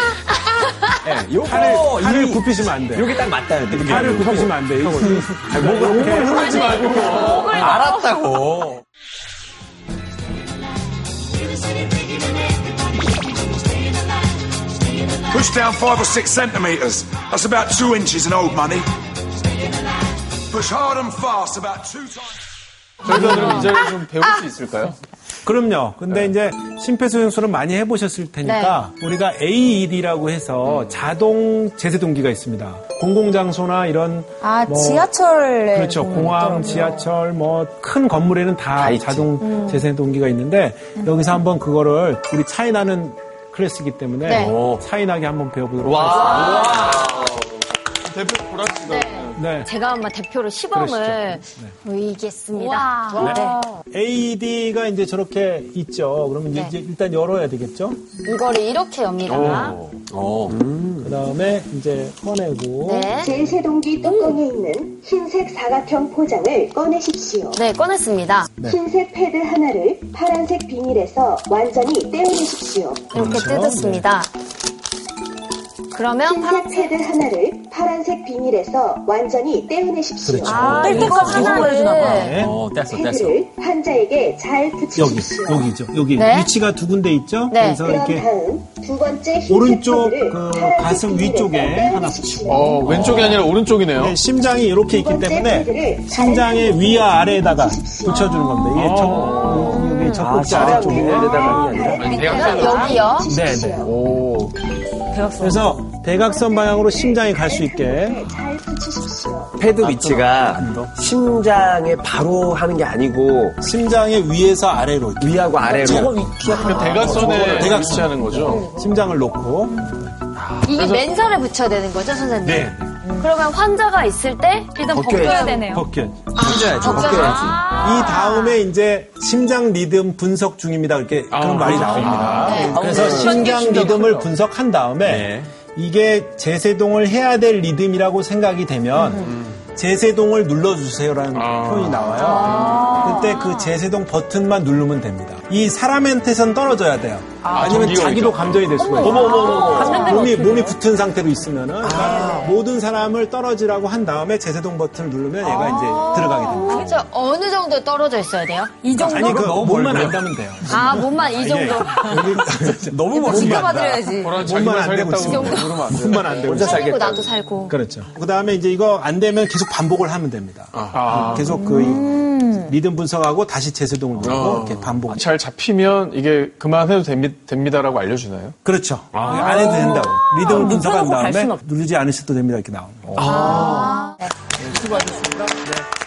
예, 요거 팔을, 팔을 이- 굽히시면 안 돼. 요게 딱 맞다는 뜻이에요. 팔을 굽히시면 안 돼. 이거 목을 이렇게 하지 말고. 알았다고. Push down five or six centimetres. That's about two inches in old money. Push hard and fast, about two times. 저희가 그럼 이제 좀 배울 수 있을까요? 그럼요. 근데 이제 심폐소생술은 많이 해보셨을 테니까 우리가 AED라고 해서 자동 제세동기가 있습니다. 공공장소나 이런 아, 뭐 지하철에. 그렇죠. 보면 공항. 지하철, 뭐 큰 건물에는 다, 있지. 자동 제세동기가 있는데 여기서 한번 그거를 우리 차이 나는 클래스이기 때문에 네. 차이 나게 한번 배워보도록 하겠습니다. 대표 보라씨가. 네. 제가 한번 대표로 시범을 보이겠습니다. 와. 네. AED가 이제 저렇게 있죠. 그러면 이제 네. 일단 열어야 되겠죠. 이거를 이렇게 엽니다. 어. 그 다음에 이제 꺼내고. 네. 제세동기 뚜껑에 있는 흰색 사각형 포장을 꺼내십시오. 네, 꺼냈습니다. 흰색 패드 하나를 파란색 비닐에서 완전히 떼어내십시오. 이렇게 그렇죠. 뜯었습니다. 그러면 흰색 패드 하나를 파란색 비닐에서 완전히 떼어내십시오. 그렇죠. 아, 뗄 때까지 계속 보여주나. 하나를 네. 어, 뗐어, 뗐어. 패드를 환자에게 잘 여기, 붙이십시오. 여기죠. 여기 네. 위치가 두 군데 있죠. 네. 그래서 이렇게 다음 두 번째 흰색 오른쪽 그 가슴 위쪽에 하나 떼어내십시오. 어, 왼쪽이 아니라 오른쪽이네요. 이게 심장이 이렇게 있기 때문에 심장의 위와 아래에다가 붙여주는 겁니다. 이게 적, 여기 아, 적국지 심장 아래쪽에. 대각선으로. 여기요. 네, 네. 오. 그래서 대각선 방향으로 심장이 갈 수 있게 잘 붙이십시오. 패드 위치가 심장에 바로 하는 게 아니고 심장의 위에서 아래로 이렇게 위하고 아래로. 그러니까 대각선에 대각선. 위치하는 거죠. 심장을 놓고 이게 맨살에 붙여야 되는 거죠, 선생님? 네. 그러면 환자가 있을 때 일단 벗겨야지. 벗겨야 되네요. 벗겨. 힘줘야죠. 벗겨야지. 이 다음에 이제 심장 리듬 분석 중입니다. 이렇게 그런 말이 나옵니다. 그래서 심장 리듬을 분석한 다음에 네. 이게 제세동을 해야 될 리듬이라고 생각이 되면 제세동을 눌러주세요라는 표현이 나와요. 그때 그 제세동 버튼만 누르면 됩니다. 이 사람한테선 떨어져야 돼요. 아, 니면 있죠. 감전이 될 수가 있어요. 몸이, 몸이 붙은 상태로 있으면은 그러니까 모든 사람을 떨어지라고 한 다음에 제세동 버튼을 누르면 얘가 이제 들어가게 됩니다. 진짜 어느 정도 떨어져 있어야 돼요? 이 정도? 아니 그 너무 몸만 멀고요. 안 닿으면 돼요. 아, 몸만 이 정도. 여기 너무 멋있다. 보라 몸만 안 되고 돼요. 몸만 안 되고 있으면. 살고 나도 살고. 그렇죠. 그 다음에 이제 이거 안 되면 계속 반복을 하면 됩니다. 아. 계속 그 리듬 분석하고 다시 제세동을 누르고 이렇게 반복. 잘 잡히면 이게 그만해도 됩니, 됩니 다라고 알려주나요? 그렇죠. 안 해도 된다고. 리듬을 분석한 다음에 누르지 않으셔도 됩니다. 이렇게 나옵니다. 네, 수고하셨습니다. 네.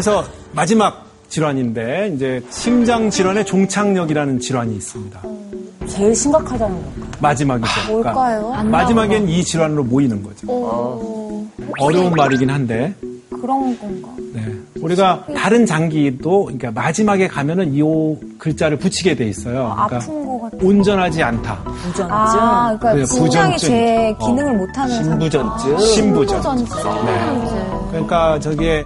그, 그래서 마지막 질환인데 이제 심장 질환의 종착역이라는 질환이 있습니다. 제일 심각하다는 거. 마지막이죠. 그러니까 뭘까요? 마지막엔 이 질환으로 모이는 거죠. 어려운 말이긴 한데 그런 건가? 네. 우리가 다른 장기도 그러니까 마지막에 가면은 이 글자를 붙이게 돼 있어요. 그러니까 아픈 거 온전하지 않다. 부전증. 아, 그러니까 심장이 부전증. 제 어. 기능을 못하는 신부전증. 신부전. 신부전증. 네. 그러니까 저기에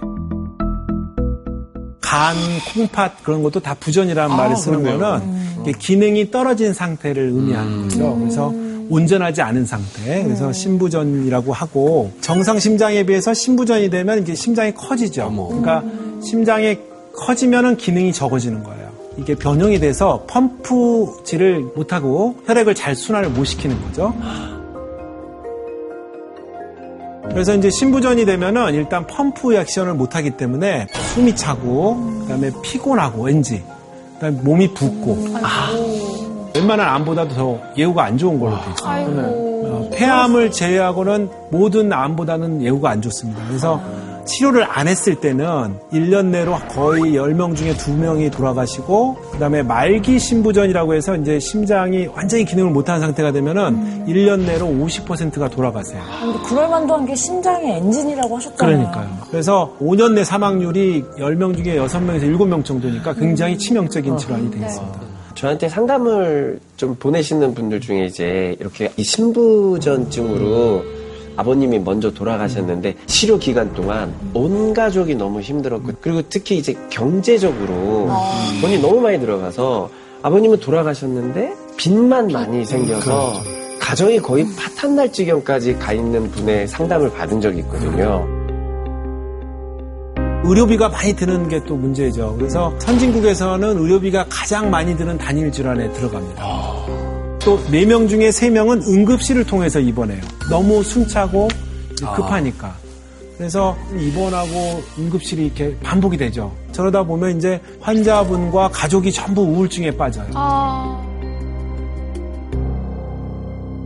간, 콩팥 그런 것도 다 부전이라는 말을 쓰는 그렇네요. 거는 이게 기능이 떨어진 상태를 의미하는 거죠. 그래서 온전하지 않은 상태. 그래서 신부전이라고 하고 정상 심장에 비해서 신부전이 되면 이게 심장이 커지죠. 그러니까 심장이 커지면은 기능이 적어지는 거예요. 이게 변형이 돼서 펌프질을 못하고 혈액을 잘 순환을 못 시키는 거죠. 그래서 이제 신부전이 되면은 일단 펌프 액션을 못 하기 때문에 숨이 차고 그다음에 피곤하고 왠지 그다음에 몸이 붓고 아. 웬만한 암보다도 더 예후가 안 좋은 걸로 돼 있어요. 어, 폐암을 제외하고는 모든 암보다는 예후가 안 좋습니다. 그래서 치료를 안 했을 때는 1년 내로 거의 10명 중에 2명이 돌아가시고 그다음에 말기 신부전이라고 해서 이제 심장이 완전히 기능을 못하는 상태가 되면은 1년 내로 50%가 돌아가세요. 근데 그럴 만도 한 게 심장의 엔진이라고 하셨잖아요. 그러니까요. 그래서 5년 내 사망률이 10명 중에 6명에서 7명 정도니까 굉장히 치명적인 질환이 되겠습니다. 저한테 상담을 좀 보내시는 분들 중에 이제 이렇게 이 신부전증으로 아버님이 먼저 돌아가셨는데 치료 기간 동안 온 가족이 너무 힘들었고 그리고 특히 이제 경제적으로 돈이 너무 많이 들어가서 아버님은 돌아가셨는데 빚만 많이 생겨서 가정이 거의 파탄 날 지경까지 가 있는 분의 상담을 받은 적이 있거든요. 의료비가 많이 드는 게 또 문제죠. 그래서 선진국에서는 의료비가 가장 많이 드는 단일 질환에 들어갑니다. 또 4명 중에 3명은 응급실을 통해서 입원해요. 너무 숨차고 급하니까. 그래서 입원하고 응급실이 이렇게 반복이 되죠. 저러다 보면 이제 환자분과 가족이 전부 우울증에 빠져요.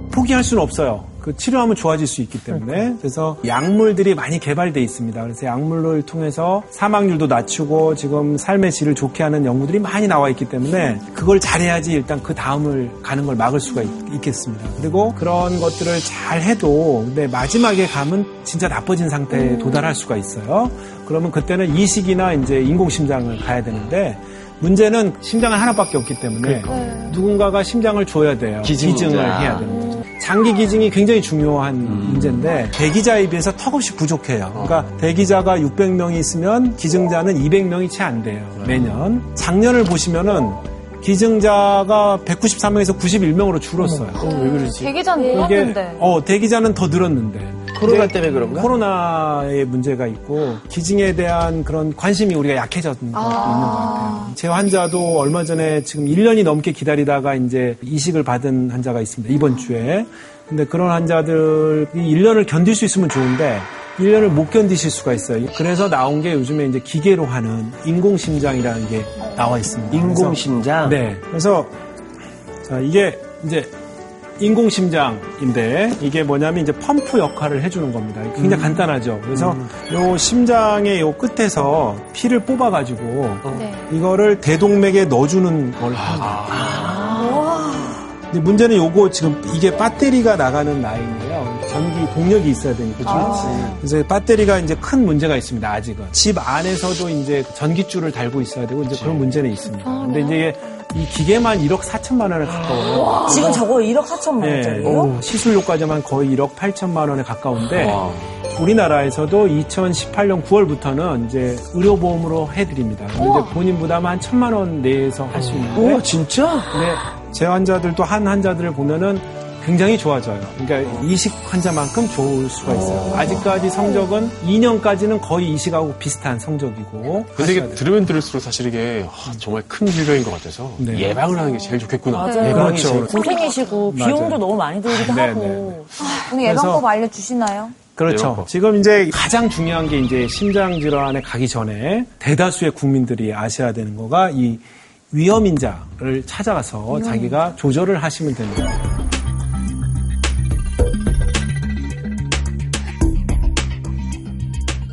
포기할 수는 없어요. 그 치료하면 좋아질 수 있기 때문에 그래서 약물들이 많이 개발돼 있습니다. 그래서 약물을 통해서 사망률도 낮추고 지금 삶의 질을 좋게 하는 연구들이 많이 나와 있기 때문에 그걸 잘해야지 일단 그 다음을 가는 걸 막을 수가 있, 겠습니다 그리고 그런 것들을 잘 해도 근데 마지막에 가면 진짜 나빠진 상태에 도달할 수가 있어요. 그러면 그때는 이식이나 이제 인공심장을 가야 되는데 문제는 심장은 하나밖에 없기 때문에 누군가가 심장을 줘야 돼요. 기증자. 기증을 해야 되는 거죠. 장기 기증이 굉장히 중요한 문제인데 대기자에 비해서 턱없이 부족해요. 그러니까 대기자가 600명이 있으면 기증자는 200명이 채 안 돼요. 매년. 작년을 보시면은 기증자가 193명에서 91명으로 줄었어요. 왜 그러지? 대기자는 늘었는데. 어 대기자는 더 늘었는데 코로나 이제 때문에 그런가? 코로나의 문제가 있고 기증에 대한 그런 관심이 우리가 약해졌는 것도 있는 것 같아요. 제 환자도 얼마 전에 지금 1년이 넘게 기다리다가 이제 이식을 받은 환자가 있습니다. 이번 주에. 근데 그런 환자들이 1년을 견딜 수 있으면 좋은데 1년을 못 견디실 수가 있어요. 그래서 나온 게 요즘에 이제 기계로 하는 인공심장이라는 게 나와 있습니다. 인공심장? 그래서, 네. 그래서 자, 이게 이제 인공심장인데 이게 뭐냐면 이제 펌프 역할을 해주는 겁니다. 굉장히 간단하죠. 그래서 요 심장의 요 끝에서 피를 뽑아가지고 이거를 대동맥에 넣어주는 걸 하는 거예요. 근데 문제는 요거 지금 이게 배터리가 나가는 라인이에요. 전기 동력이 있어야 되니까. 그래서 배터리가 이제 큰 문제가 있습니다. 아직은 집 안에서도 이제 전기줄을 달고 있어야 되고 이제 그런 문제는 있습니다. 근데 이제 이 기계만 1억 4천만 원에 가까워요. 지금 저거 1억 4천만 네. 원짜리예요? 시술료까지만 거의 1억 8천만 원에 가까운데 우리나라에서도 2018년 9월부터는 이제 의료보험으로 해드립니다. 근데 본인 부담 한 천만 원 내에서 할 수 있는데 오, 진짜? 네, 제 환자들도 한 환자들을 보면은 굉장히 좋아져요. 그러니까 이식 환자만큼 좋을 수가 있어요. 아직까지 성적은 2년까지는 거의 이식하고 비슷한 성적이고. 근데 이게 들으면 들을수록 사실 이게 아, 정말 큰 질병인 것 같아서 네. 예방을 하는 게 제일 좋겠구나. 맞아요. 예방이 제일 고생이시고 맞아요. 비용도 너무 많이 들기도 네, 하고. 네, 네. 오늘 예방법 알려주시나요? 그렇죠. 지금 이제 가장 중요한 게 이제 심장 질환에 가기 전에 대다수의 국민들이 아셔야 되는 거가 이 위험인자를 찾아가서 자기가 조절을 하시면 됩니다.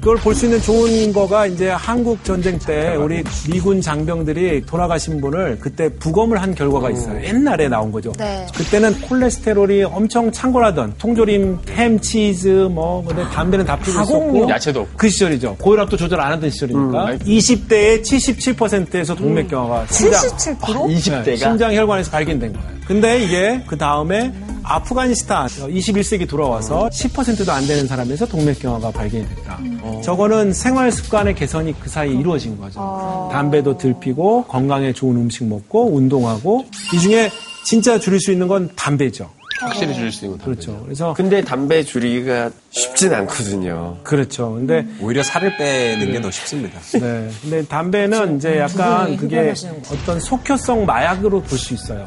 그걸 볼 수 있는 좋은 거가 이제 한국 전쟁 때 우리 미군 장병들이 돌아가신 분을 그때 부검을 한 결과가 있어요. 옛날에 나온 거죠. 네. 그때는 콜레스테롤이 엄청 창궐하던 통조림, 햄, 치즈, 뭐 근데 담배는 다 피고 있었고 야채도 없고. 그 시절이죠. 고혈압도 조절 안 하던 시절이니까 20대의 77%에서 동맥경화가 심장 77%? 20대가 네, 심장 혈관에서 발견된 거예요. 근데 이게 그 다음에 아프가니스탄 21세기 돌아와서 10%도 안 되는 사람에서 동맥경화가 발견이 됐다. 저거는 생활 습관의 개선이 그 사이에 이루어진 거죠. 담배도 덜 피고 건강에 좋은 음식 먹고 운동하고 이 중에 진짜 줄일 수 있는 건 담배죠. 확실히 줄일 수 있는 건 그렇죠. 그래서 근데 담배 줄이기가 쉽진 않거든요. 그렇죠. 근데 오히려 살을 빼는 게 더 쉽습니다. 네. 근데 담배는 이제 약간 그게 어떤 속효성 마약으로 볼 수 있어요.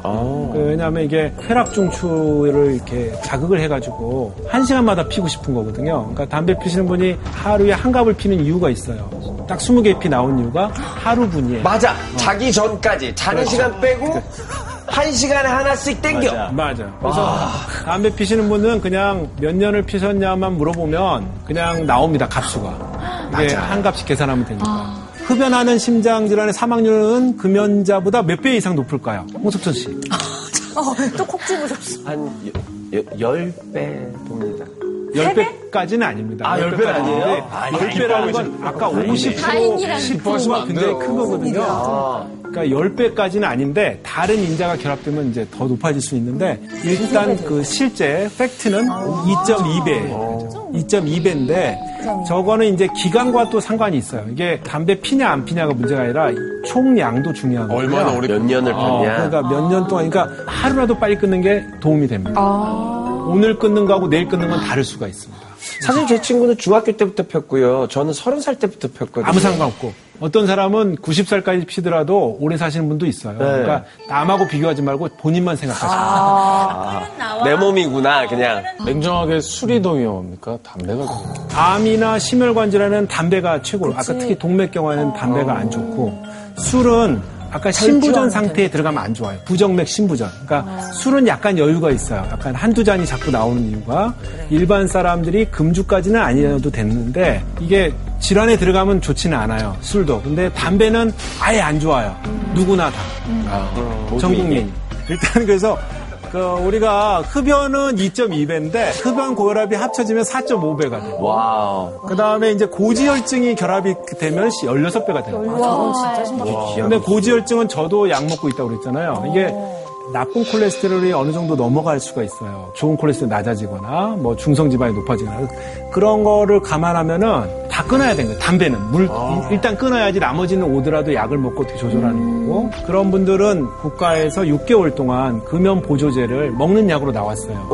그 왜냐하면 이게 쾌락 중추를 이렇게 자극을 해가지고 한 시간마다 피고 싶은 거거든요. 그러니까 담배 피시는 분이 하루에 한 갑을 피는 이유가 있어요. 딱 20개 피 나온 이유가 하루분이에요. 맞아. 자기 전까지 자는 시간 빼고 한 시간에 하나씩 땡겨. 맞아. 그래서 담배 피시는 분은 그냥 몇 년을 피셨냐만 물어보면 그냥 나옵니다. 값수가. 이게 한 값씩 계산하면 되니까. 흡연하는 심장 질환의 사망률은 금연자보다 몇 배 이상 높을까요? 홍석천 씨. 또콕 집으셨어. 한 열배 봅니다. 10배까지는 아닙니다. 아, 10 배는 아니에요? 10배라는 건 아까 50% 다행이라는 10%가 굉장히 큰 거거든요. 그러니까 10배까지는 아닌데 다른 인자가 결합되면 이제 더 높아질 수 있는데 일단 그 실제 팩트는 2.2배예요. 2.2배인데 저거는 이제 기간과 또 상관이 있어요. 이게 담배 피냐 안 피냐가 문제가 아니라 총량도 중요한 거예요. 얼마나 오래 몇 년을 어, 봤냐. 그러니까 몇 년 동안, 그러니까 하루라도 빨리 끊는 게 도움이 됩니다. 오늘 끊는 거하고 내일 끊는 건 다를 수가 있습니다. 사실 제 친구는 중학교 때부터 폈고요. 저는 서른 살 때부터 폈거든요. 아무 상관없고. 어떤 사람은 90살까지 피더라도 오래 사시는 분도 있어요. 그러니까 남하고 비교하지 말고 본인만 생각하시면 돼요. 내 몸이구나, 그냥. 냉정하게 술이 더 위험합니까? 담배가 더 위험합니까? 암이나 심혈관 질환은 담배가 최고로. 아까 특히 동맥경화에는 담배가 안 좋고 술은 아까 신부전 상태에 들어가면 안 좋아요. 부정맥 신부전. 그러니까 술은 약간 여유가 있어요. 약간 한두 잔이 자꾸 나오는 이유가 일반 사람들이 금주까지는 아니어도 됐는데 이게 질환에 들어가면 좋지는 않아요. 술도. 근데 담배는 아예 안 좋아요. 누구나 다. 전 국민. 일단 그래서 그 우리가 흡연은 2.2배인데 흡연 고혈압이 합쳐지면 4.5배가 돼요. wow. 그 다음에 이제 고지혈증이 결합이 되면 16배가 돼요. 근데 고지혈증은 저도 약 먹고 있다고 그랬잖아요. 이게 나쁜 콜레스테롤이 어느 정도 넘어갈 수가 있어요. 좋은 콜레스테롤 낮아지거나 뭐 중성 지방이 높아지거나 그런 거를 감안하면은 다 끊어야 되는 거예요. 담배는 물 일단 끊어야지 나머지는 오더라도 약을 먹고 조절하는 거고 그런 분들은 국가에서 6개월 동안 금연 보조제를 먹는 약으로 나왔어요.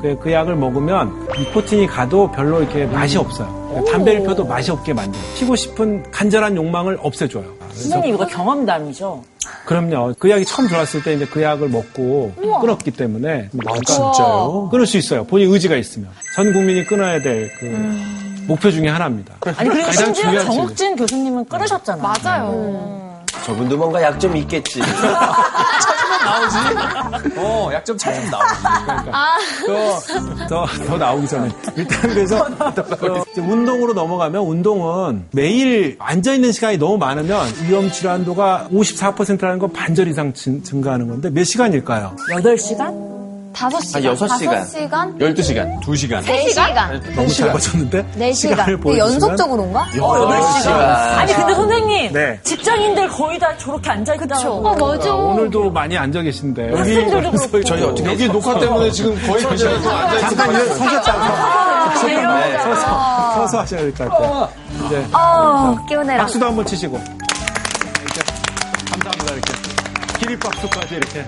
그, 그 약을 먹으면 니코틴이 가도 별로 이렇게 맛이 없어요. 담배를 펴도 맛이 없게 만들어요. 피고 싶은 간절한 욕망을 없애줘요. 선생님 이거 경험담이죠? 그럼요. 그 약이 처음 들어왔을 때 이제 그 약을 먹고 끊었기 때문에. 아, 진짜요? 끊을 수 있어요. 본인 의지가 있으면. 전 국민이 끊어야 될그 목표 중에 하나입니다. 아니 그리고 가장 심지어 중요한 정욱진 교수님은 끊으셨잖아요. 맞아요. 저분도 뭔가 약점이 있겠지. 어, 약점 찾으면 나오지. 더, 더, 더 나오기 전에. 일단 그래서 그 이제 운동으로 넘어가면 운동은 매일 앉아있는 시간이 너무 많으면 위험 질환도가 54%라는 건 반절 이상 증, 증가하는 건데 몇 시간일까요? 8시간? 다섯 시간. 아, 여섯 시간. 다섯 시간? 12시간. 2시간. 네 시간? 너무 잘 맞췄는데? 네 시간. 시간을 근데 보여주시면 연속적으로인가? 어, 8시간. 아니 근데 선생님 네. 직장인들 거의 다 저렇게 앉아있다. 어, 맞아. 오늘도 많이 앉아 계신데. 학생들도 그렇고. 저희 어떻게 여기 녹화 때문에 지금 거의 두 시간 동안 앉아있어요. 잠깐 서셨잖아요. 네. 서서, 서서 하셔야 될 것 같아요. 이제 어, 깨우내라. 박수도 한번 치시고. 감사합니다, 이렇게. 기립박수까지 이렇게.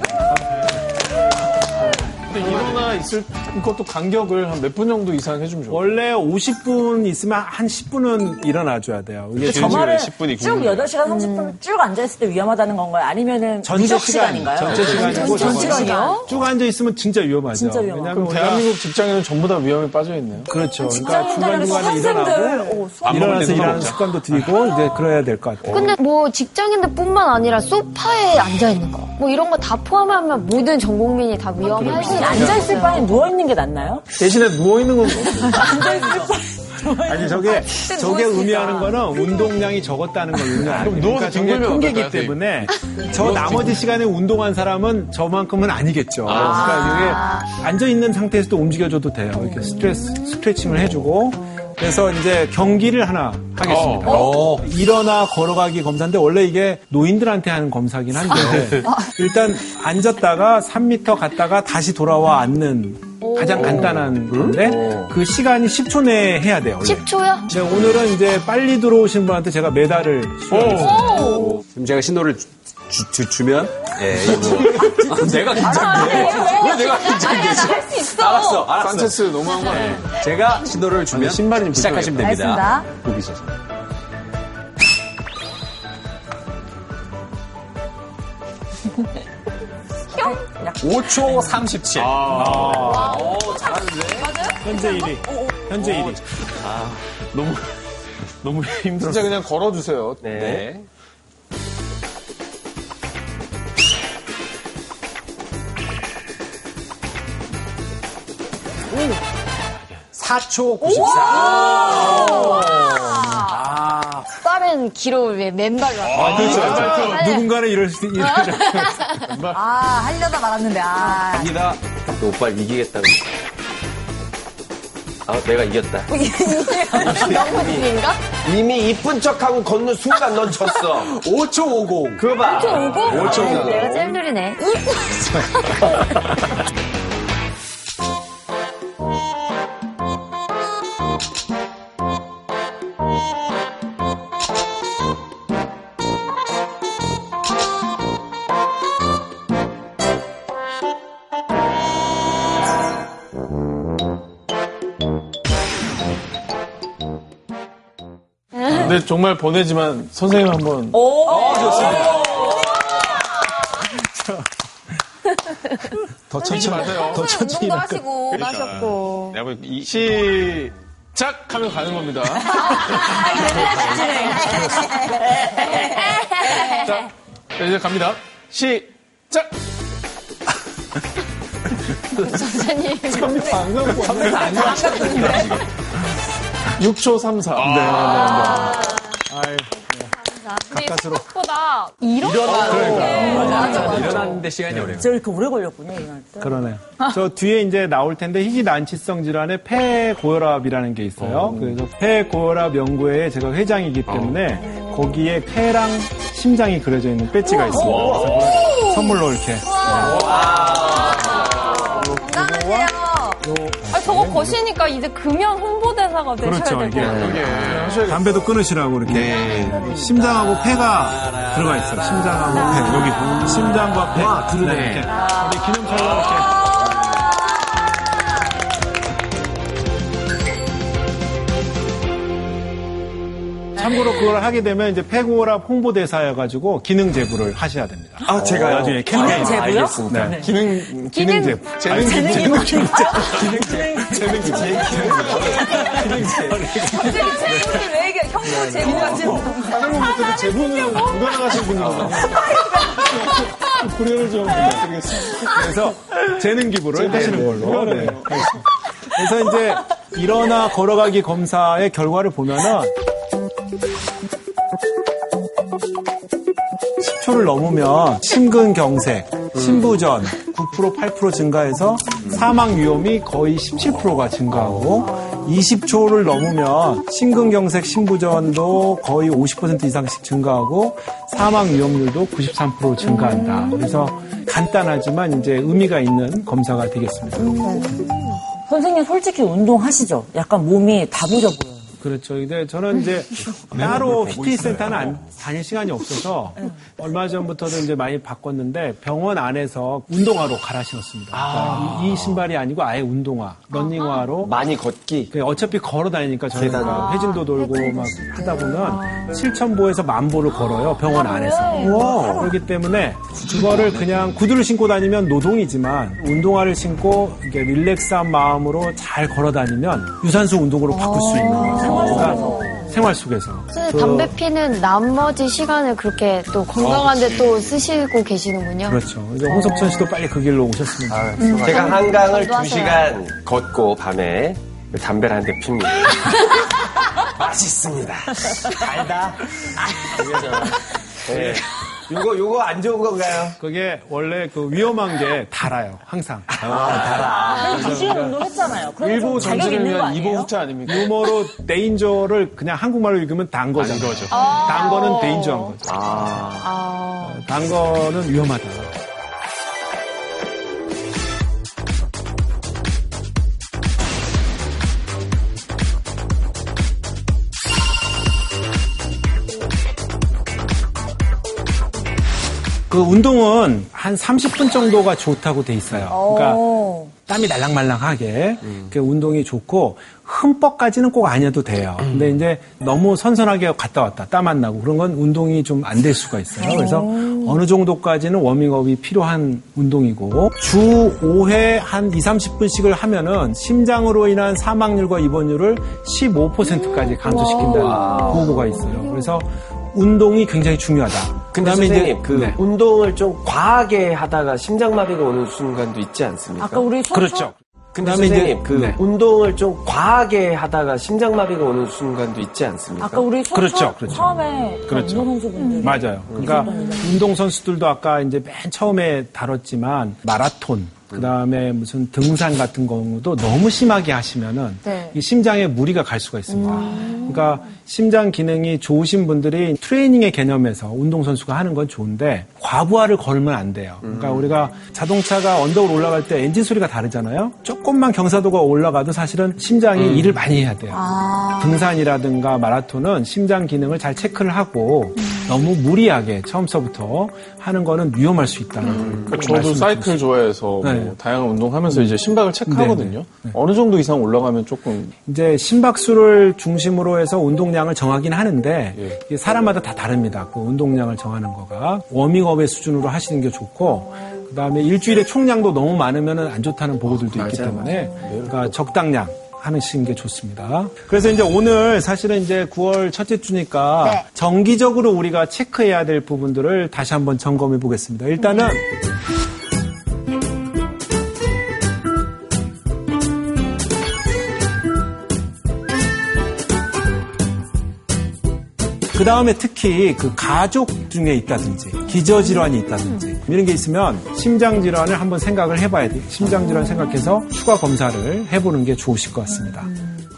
근데 일어나 있을 것도 간격을 한 몇 분 정도 이상 해주면 좋아요. 원래 50분 있으면 한 10분은 일어나줘야 돼요. 이게 저 말은 10분이 쭉 8시간 30분 쭉 앉아있을 때 위험하다는 건가요? 아니면은 전체 시간, 시간인가요? 전체 시간이고 전체 시간? 쭉 앉아 있으면 진짜 위험하죠. 진짜. 왜냐하면 그럼 우리가 대한민국 직장인은 전부 다 위험에 빠져 있네요. 그렇죠. 그러니까 직장인들, 중간 중간에 학생들, 일어나고 어, 일어나서 일하는. 습관도 들이고 이제 그래야 될 것 같아요. 근데 뭐 직장인들뿐만 아니라 소파에 앉아 있는 거, 뭐 이런 거 다 포함하면 모든 전 국민이 다 위험할 수 있는. 앉아있을 바에 누워있는 게 낫나요? 대신에 누워있는 건 아니 저게 저게 의미하는 거는 운동량이 적었다는 걸 의미하는 거예요. 그러니까 저게 등 통계기 때문에 저 나머지 시간에 운동한 사람은 저만큼은 아니겠죠. 그러니까 이게 앉아 있는 상태에서도 움직여줘도 돼요. 이렇게 스트레스 스트레칭을 해주고. 그래서 이제 경기를 하나 하겠습니다. 어. 일어나 걸어가기 검사인데 원래 이게 노인들한테 하는 검사긴 한데 일단 앉았다가 3m 갔다가 다시 돌아와 앉는 가장 간단한 건데 그 시간이 10초 내에 해야 돼요. 원래. 10초요? 네, 오늘은 이제 빨리 들어오신 분한테 제가 메달을. 지금 제가 신호를 주, 면 예, 이거 뭐. 내가 긴장돼. 왜 내가 긴장돼? 할수 있어. 알았어, 알았어. 산체스 너무한 거 아니에요? 제가 신호를 주면 신발이 좀 시작하시면 됩니다. 알겠습니다. 보기 있어서. 오 5초 37. 아, 오, 잘하는데? 현재 1위. 현재 1위. 너무, 너무 힘들어. 진짜 그냥 걸어주세요. 네. 네. 사 4초 94. 빠른 기록을 위해 맨발로. 아, 그렇죠. 누군가는 이럴 수, 이럴 아, 하려다 말았는데, 아. 갑니다. 오빠 이기겠다고. 아, 내가 이겼다. 넘어지는가? 이미 이쁜 척하고 걷는 순간 넌 졌어. 5초 50. 그거 봐. 5초 50. 내가 제일 느리네. 근데 정말 보내지만 선생님 한번 더 천천히 마세요. 더 천천히 운동도? 하시고, 하셨고. 내가 보기 이, 시작 하면 가는 겁니다. 자, 자, 이제 갑니다. 시작! 선생님. 3m 안 가고 3m 안 가고 6초 34. 네, 네, 네. 아유. 근데 가까스로. 생각보다 일어나. 일어나는데 시간이 오래요. 진짜 이렇게 오래 걸렸군요, 일어날 때. 그러네요. 저 뒤에 이제 나올 텐데 희귀 난치성 질환의 폐고혈압이라는 게 있어요. 그래서 폐고혈압 연구회에 제가 회장이기 때문에 거기에 폐랑 심장이 그려져 있는 배지가 있습니다. 그래서 선물로 이렇게. 건강하세요. 아, 저거 거시니까 이제 금연 홍보대사가 되셔야 그렇죠. 될 이게 것 같아요. 네. 담배도 끊으시라고 이렇게 심장하고 폐가 들어가 있어요. 심장하고 폐 여기 심장과 폐 네. 이렇게 우리 기념처럼 이렇게. 참고로 그걸 하게 되면 이제 폐고혈압 홍보대사여가지고 기능 제부를 하셔야 됩니다. 아, 제가요? 나중에 캠페인. 제부요? 알겠습니다. 네. 기능 기능 제부. 재능 재능 기능 기능 재능 기부. 왜 이게 형부 제보가 지금. 사장님부터 제보는 불가능하신 분이거든요. 고려를 좀 부탁드리겠습니다. 그래서 재능 기부를 하시는 걸로. 네. 하겠습니다. 그래서 이제 일어나 걸어가기 검사의 결과를 보면은 10초를 넘으면 심근경색, 심부전 9% 8% 증가해서 사망 위험이 거의 17%가 증가하고 20초를 넘으면 심근경색, 심부전도 거의 50% 이상씩 증가하고 사망 위험률도 93% 증가한다. 그래서 간단하지만 이제 의미가 있는 검사가 되겠습니다. 선생님 솔직히 운동하시죠? 약간 몸이 다부져 보여요. 그렇죠. 근데 저는 이제 따로 PT 센터는 안- 다닐 시간이 없어서 얼마 전부터도 이제 많이 바꿨는데 병원 안에서 운동화로 갈아 신었습니다. 그러니까 이, 이 신발이 아니고 아예 운동화, 런닝화로 많이 걷기. 그 어차피 걸어 다니니까 저는 계단. 막 회진도 돌고 막 하다 보면 7,000보에서 만보를 걸어요 병원 안에서. 그렇기 때문에 그거를 그냥 구두를 신고 다니면 노동이지만 운동화를 신고 이게 릴렉스한 마음으로 잘 걸어 다니면 유산소 운동으로 바꿀 수 있는 거예 요. 그러니까 생활 속에서. 선생님, 그- 담배 피는 나머지 시간을 그렇게 또 건강한데 또 쓰시고 계시는군요. 그렇죠. 이제 홍석천 씨도 빨리 그 길로 오셨습니다. 제가 한강을 저도 두시간 걷고 밤에 담배를 한 대 핍니다. 맛있습니다. 달다. 네. 요거 요거 안 좋은 건가요? 그게 원래 그 위험한 게 달아요. 항상. 달아. 기시간 운동했잖아요. 그러면 일부 거 위한 아니에요? 이보 후퇴 아닙니까? 유머로 데인저를 그냥 한국말로 읽으면 단 거잖아요. 단 거죠. 단 거는 데인저한 거죠. 아. 단 거는 위험하다. 그 운동은 한 30분 정도가 좋다고 돼 있어요. 그러니까 땀이 날랑말랑하게 그 운동이 좋고 흠뻑까지는 꼭 아니어도 돼요. 근데 이제 너무 선선하게 갔다 왔다 땀 안 나고 그런 건 운동이 좀 안 될 수가 있어요. 그래서 어느 정도까지는 워밍업이 필요한 운동이고 주 5회 한 2, 30분씩을 하면은 심장으로 인한 사망률과 입원율을 15%까지 감소시킨다는 보고가 있어요. 그래서 운동이 굉장히 중요하다. 근데 그다음에 선생님 이제 그 네. 운동을 좀 과하게 하다가 심장마비가 오는 순간도 있지 않습니까? 아까 우리 손 그렇죠. 그다음에 선생님 이제- 그 네. 운동을 좀 과하게 하다가 심장마비가 오는 순간도 있지 않습니까? 아까 우리 손 그렇죠, 처음- 그렇죠. 처음에 그렇죠. 운동선수분들 맞아요. 그러니까 운동선수들도 아까 이제 맨 처음에 다뤘지만 마라톤, 그 다음에 무슨 등산 같은 경우도 너무 심하게 하시면은 네. 이 심장에 무리가 갈 수가 있습니다. 그러니까 심장 기능이 좋으신 분들이 트레이닝의 개념에서 운동선수가 하는 건 좋은데 과부하를 걸면 안 돼요. 그러니까 우리가 자동차가 언덕을 올라갈 때 엔진 소리가 다르잖아요. 조금만 경사도가 올라가도 사실은 심장이 일을 많이 해야 돼요. 등산이라든가 마라톤은 심장 기능을 잘 체크를 하고 너무 무리하게 처음서부터 하는 거는 위험할 수 있다는 그러니까 걸 저도 말씀을 사이클 좋아해서 뭐 네. 다양한 운동하면서 이제 심박을 체크하거든요. 어느 정도 이상 올라가면 조금 이제 심박수를 중심으로 해서 운동량을 정하긴 하는데 예. 사람마다 다 다릅니다. 그 운동량을 정하는 거가 워밍업의 수준으로 하시는 게 좋고 그다음에 일주일에 총량도 너무 많으면 안 좋다는 보고들도 있기 때문에 그러니까 적당량 하시는 게 좋습니다. 그래서 이제 오늘 사실은 이제 9월 첫째 주니까 네. 정기적으로 우리가 체크해야 될 부분들을 다시 한번 점검해 보겠습니다. 일단은 그 다음에 특히 그 가족 중에 있다든지 기저질환이 있다든지 이런 게 있으면 심장질환을 한번 생각을 해봐야 돼요. 심장질환 생각해서 추가 검사를 해보는 게 좋으실 것 같습니다.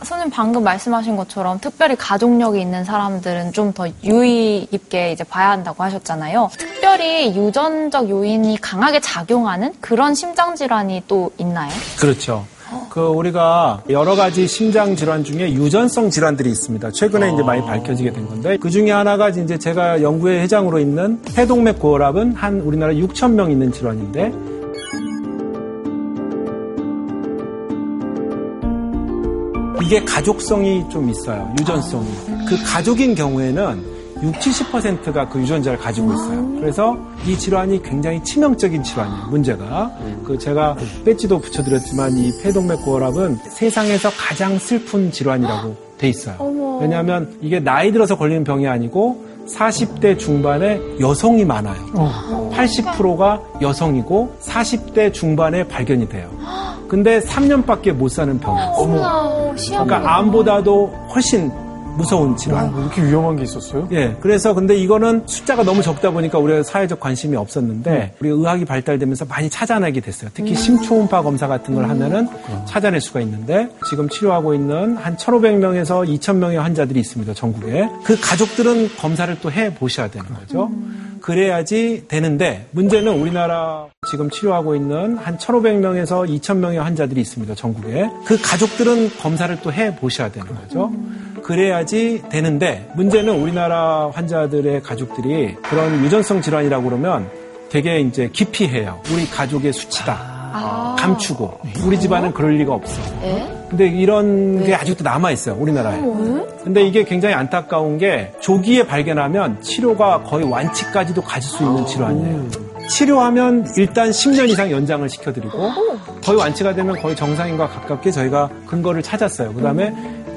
선생님 방금 말씀하신 것처럼 특별히 가족력이 있는 사람들은 좀 더 유의 깊게 이제 봐야 한다고 하셨잖아요. 특별히 유전적 요인이 강하게 작용하는 그런 심장 질환이 또 있나요? 그렇죠. 그 우리가 여러 가지 심장 질환 중에 유전성 질환들이 있습니다. 최근에 이제 많이 밝혀지게 된 건데 그 중에 하나가 이제 제가 연구회 회장으로 있는 폐동맥 고혈압은 한 우리나라 6천 명 있는 질환인데 이게 가족성이 좀 있어요. 유전성이. 그 가족인 경우에는 60, 70%가 그 유전자를 가지고 있어요. 그래서 이 질환이 굉장히 치명적인 질환이에요. 문제가. 그 제가 배지도 붙여드렸지만 이 폐동맥 고혈압은 세상에서 가장 슬픈 질환이라고 돼 있어요. 왜냐하면 이게 나이 들어서 걸리는 병이 아니고 40대 중반에 여성이 많아요. 80%가 여성이고 40대 중반에 발견이 돼요. 근데 3년밖에 못 사는 병이에요. 그러니까 암보다도 훨씬 무서운 질환. 이렇게 위험한 게 있었어요? 예. 그래서 근데 이거는 숫자가 너무 적다 보니까 우리가 사회적 관심이 없었는데 우리 의학이 발달되면서 많이 찾아내게 됐어요. 특히 심초음파 검사 같은 걸 하면은 찾아낼 수가 있는데 지금 치료하고 있는 한 1,500명에서 2,000명의 환자들이 있습니다. 전국에. 그 가족들은 검사를 또 해 보셔야 되는 거죠. 그래야지 되는데 문제는 우리나라 지금 치료하고 있는 한 1,500명에서 2,000명의 환자들이 있습니다. 전국에. 그 가족들은 검사를 또 해 보셔야 되는 거죠. 그래야지 되는데 문제는 우리나라 환자들의 가족들이 그런 유전성 질환이라고 그러면 되게 이제 기피해요. 우리 가족의 수치다. 감추고 우리 집안은 그럴 리가 없어. 근데 이런 게 아직도 남아 있어요 우리나라에. 근데 이게 굉장히 안타까운 게 조기에 발견하면 치료가 거의 완치까지도 가질 수 있는 질환이에요. 치료하면 일단 10년 이상 연장을 시켜드리고 거의 완치가 되면 거의 정상인과 가깝게 저희가 근거를 찾았어요. 그 다음에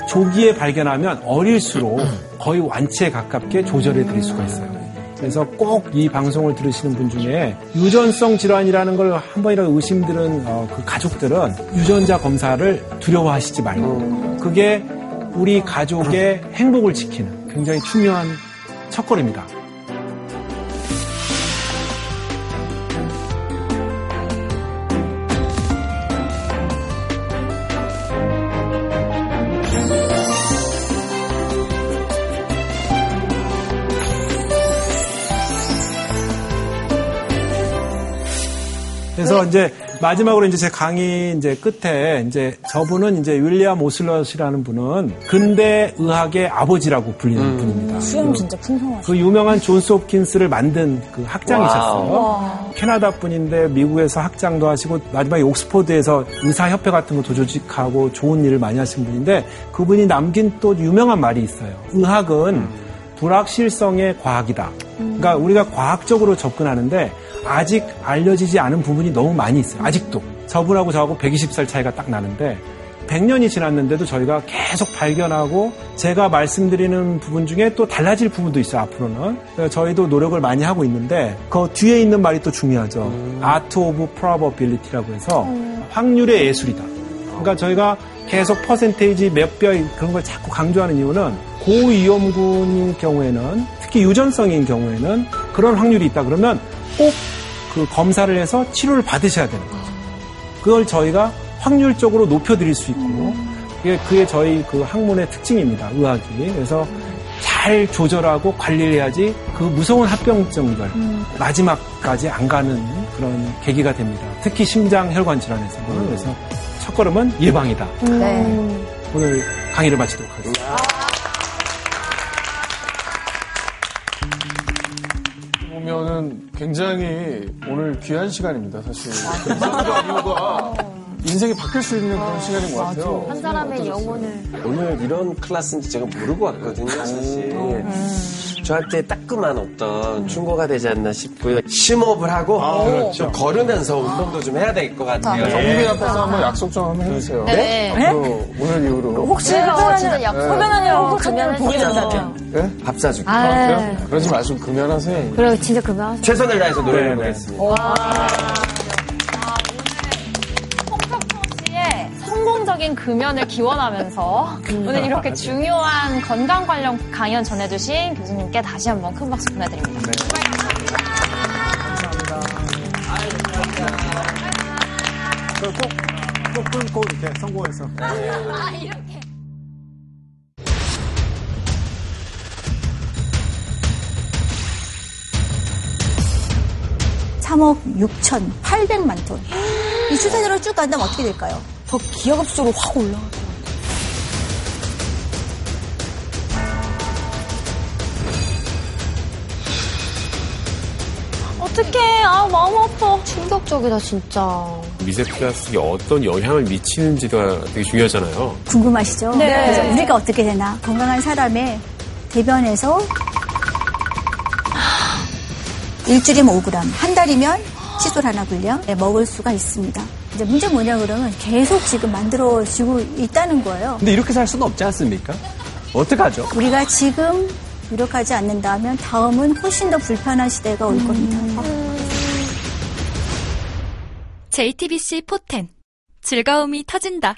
조기에 발견하면 어릴수록 거의 완치에 가깝게 조절해 드릴 수가 있어요. 그래서 꼭 이 방송을 들으시는 분 중에 유전성 질환이라는 걸 한 번이라도 의심들은 어, 그 가족들은 유전자 검사를 두려워하시지 말고 그게 우리 가족의 행복을 지키는 굉장히 중요한 첫걸음이다. 이제 마지막으로 이제 제 강의 이제 끝에 이제 저분은 이제 윌리엄 오슬럿이라는 분은 근대 의학의 아버지라고 불리는 분입니다. 수염 진짜 풍성하시네. 그 유명한 존스 홉킨스를 만든 그 학장이셨어요. 캐나다 분인데 미국에서 학장도 하시고 마지막에 옥스포드에서 의사협회 같은 것도 조직하고 좋은 일을 많이 하신 분인데 그분이 남긴 또 유명한 말이 있어요. 의학은 불확실성의 과학이다. 그러니까 우리가 과학적으로 접근하는데 아직 알려지지 않은 부분이 너무 많이 있어요. 아직도. 저분하고 저하고 120살 차이가 딱 나는데 100년이 지났는데도 저희가 계속 발견하고 제가 말씀드리는 부분 중에 또 달라질 부분도 있어요, 앞으로는. 저희도 노력을 많이 하고 있는데 그 뒤에 있는 말이 또 중요하죠. Art of Probability라고 해서 확률의 예술이다. 그러니까 저희가 계속 퍼센테이지 몇배 그런 걸 자꾸 강조하는 이유는 고위험군인 경우에는 특히 유전성인 경우에는 그런 확률이 있다 그러면 꼭 그 검사를 해서 치료를 받으셔야 되는 거죠. 그걸 저희가 확률적으로 높여드릴 수 있고 그게, 그게 저희 그 학문의 특징입니다. 의학이. 그래서 잘 조절하고 관리를 해야지 그 무서운 합병증들 마지막까지 안 가는 그런 계기가 됩니다. 특히 심장 혈관 질환에서는. 그래서 첫 걸음은 예방이다. 네. 오늘 강의를 마치도록 하겠습니다. 보면은 굉장히 오늘 귀한 시간입니다, 사실. 인생과 이유가 인생이 바뀔 수 있는 그런 시간인 것 같아요. 한 사람의 영혼을 오늘 이런 클래스인지 제가 모르고 왔거든요, 사실. 저한테 따끔한 어떤 충고가 되지 않나 싶고요. 심호흡을 하고 그렇죠. 좀 걸으면서 운동도 좀 해야 될 것 같아요. 정국이 앞에서 한번 약속 좀 한번 해주세요. 네. 앞으로 오늘 이후로. 혹시 제가 진짜 약속 금연을 보기 했어요. 전에 예? 밥 사주기. 아, 아, 그래요? 그러지 마시고 금연하세요. 그래 진짜 금연하세요. 최선을 다해서 네, 노력해보겠습니다. 성공적인 금연을 기원하면서 오늘 이렇게 중요한 건강 관련 강연 전해주신 교수님께 다시 한번 큰 박수 보내드립니다. 꼭 끊고 이렇게 성공해서. 3억 6,800만 톤. 이 추세대로 쭉 간다면 어떻게 될까요? 더 기하급 수로 확 올라가. 어떡해. 아, 마음 아파. 충격적이다 진짜. 미세 플라스틱이 어떤 영향을 미치는지가 되게 중요하잖아요. 궁금하시죠? 네. 그래서 우리가 어떻게 되나? 건강한 사람의 대변에서 일주일이면 5g, 한 달이면 칫솔 하나 분량 네, 먹을 수가 있습니다. 이제 문제 뭐냐 그러면 계속 지금 만들어지고 있다는 거예요. 근데 이렇게 살 수는 없지 않습니까? 어떡하죠? 우리가 지금 노력하지 않는다면 다음은 훨씬 더 불편한 시대가 올 겁니다. JTBC 포텐 즐거움이 터진다.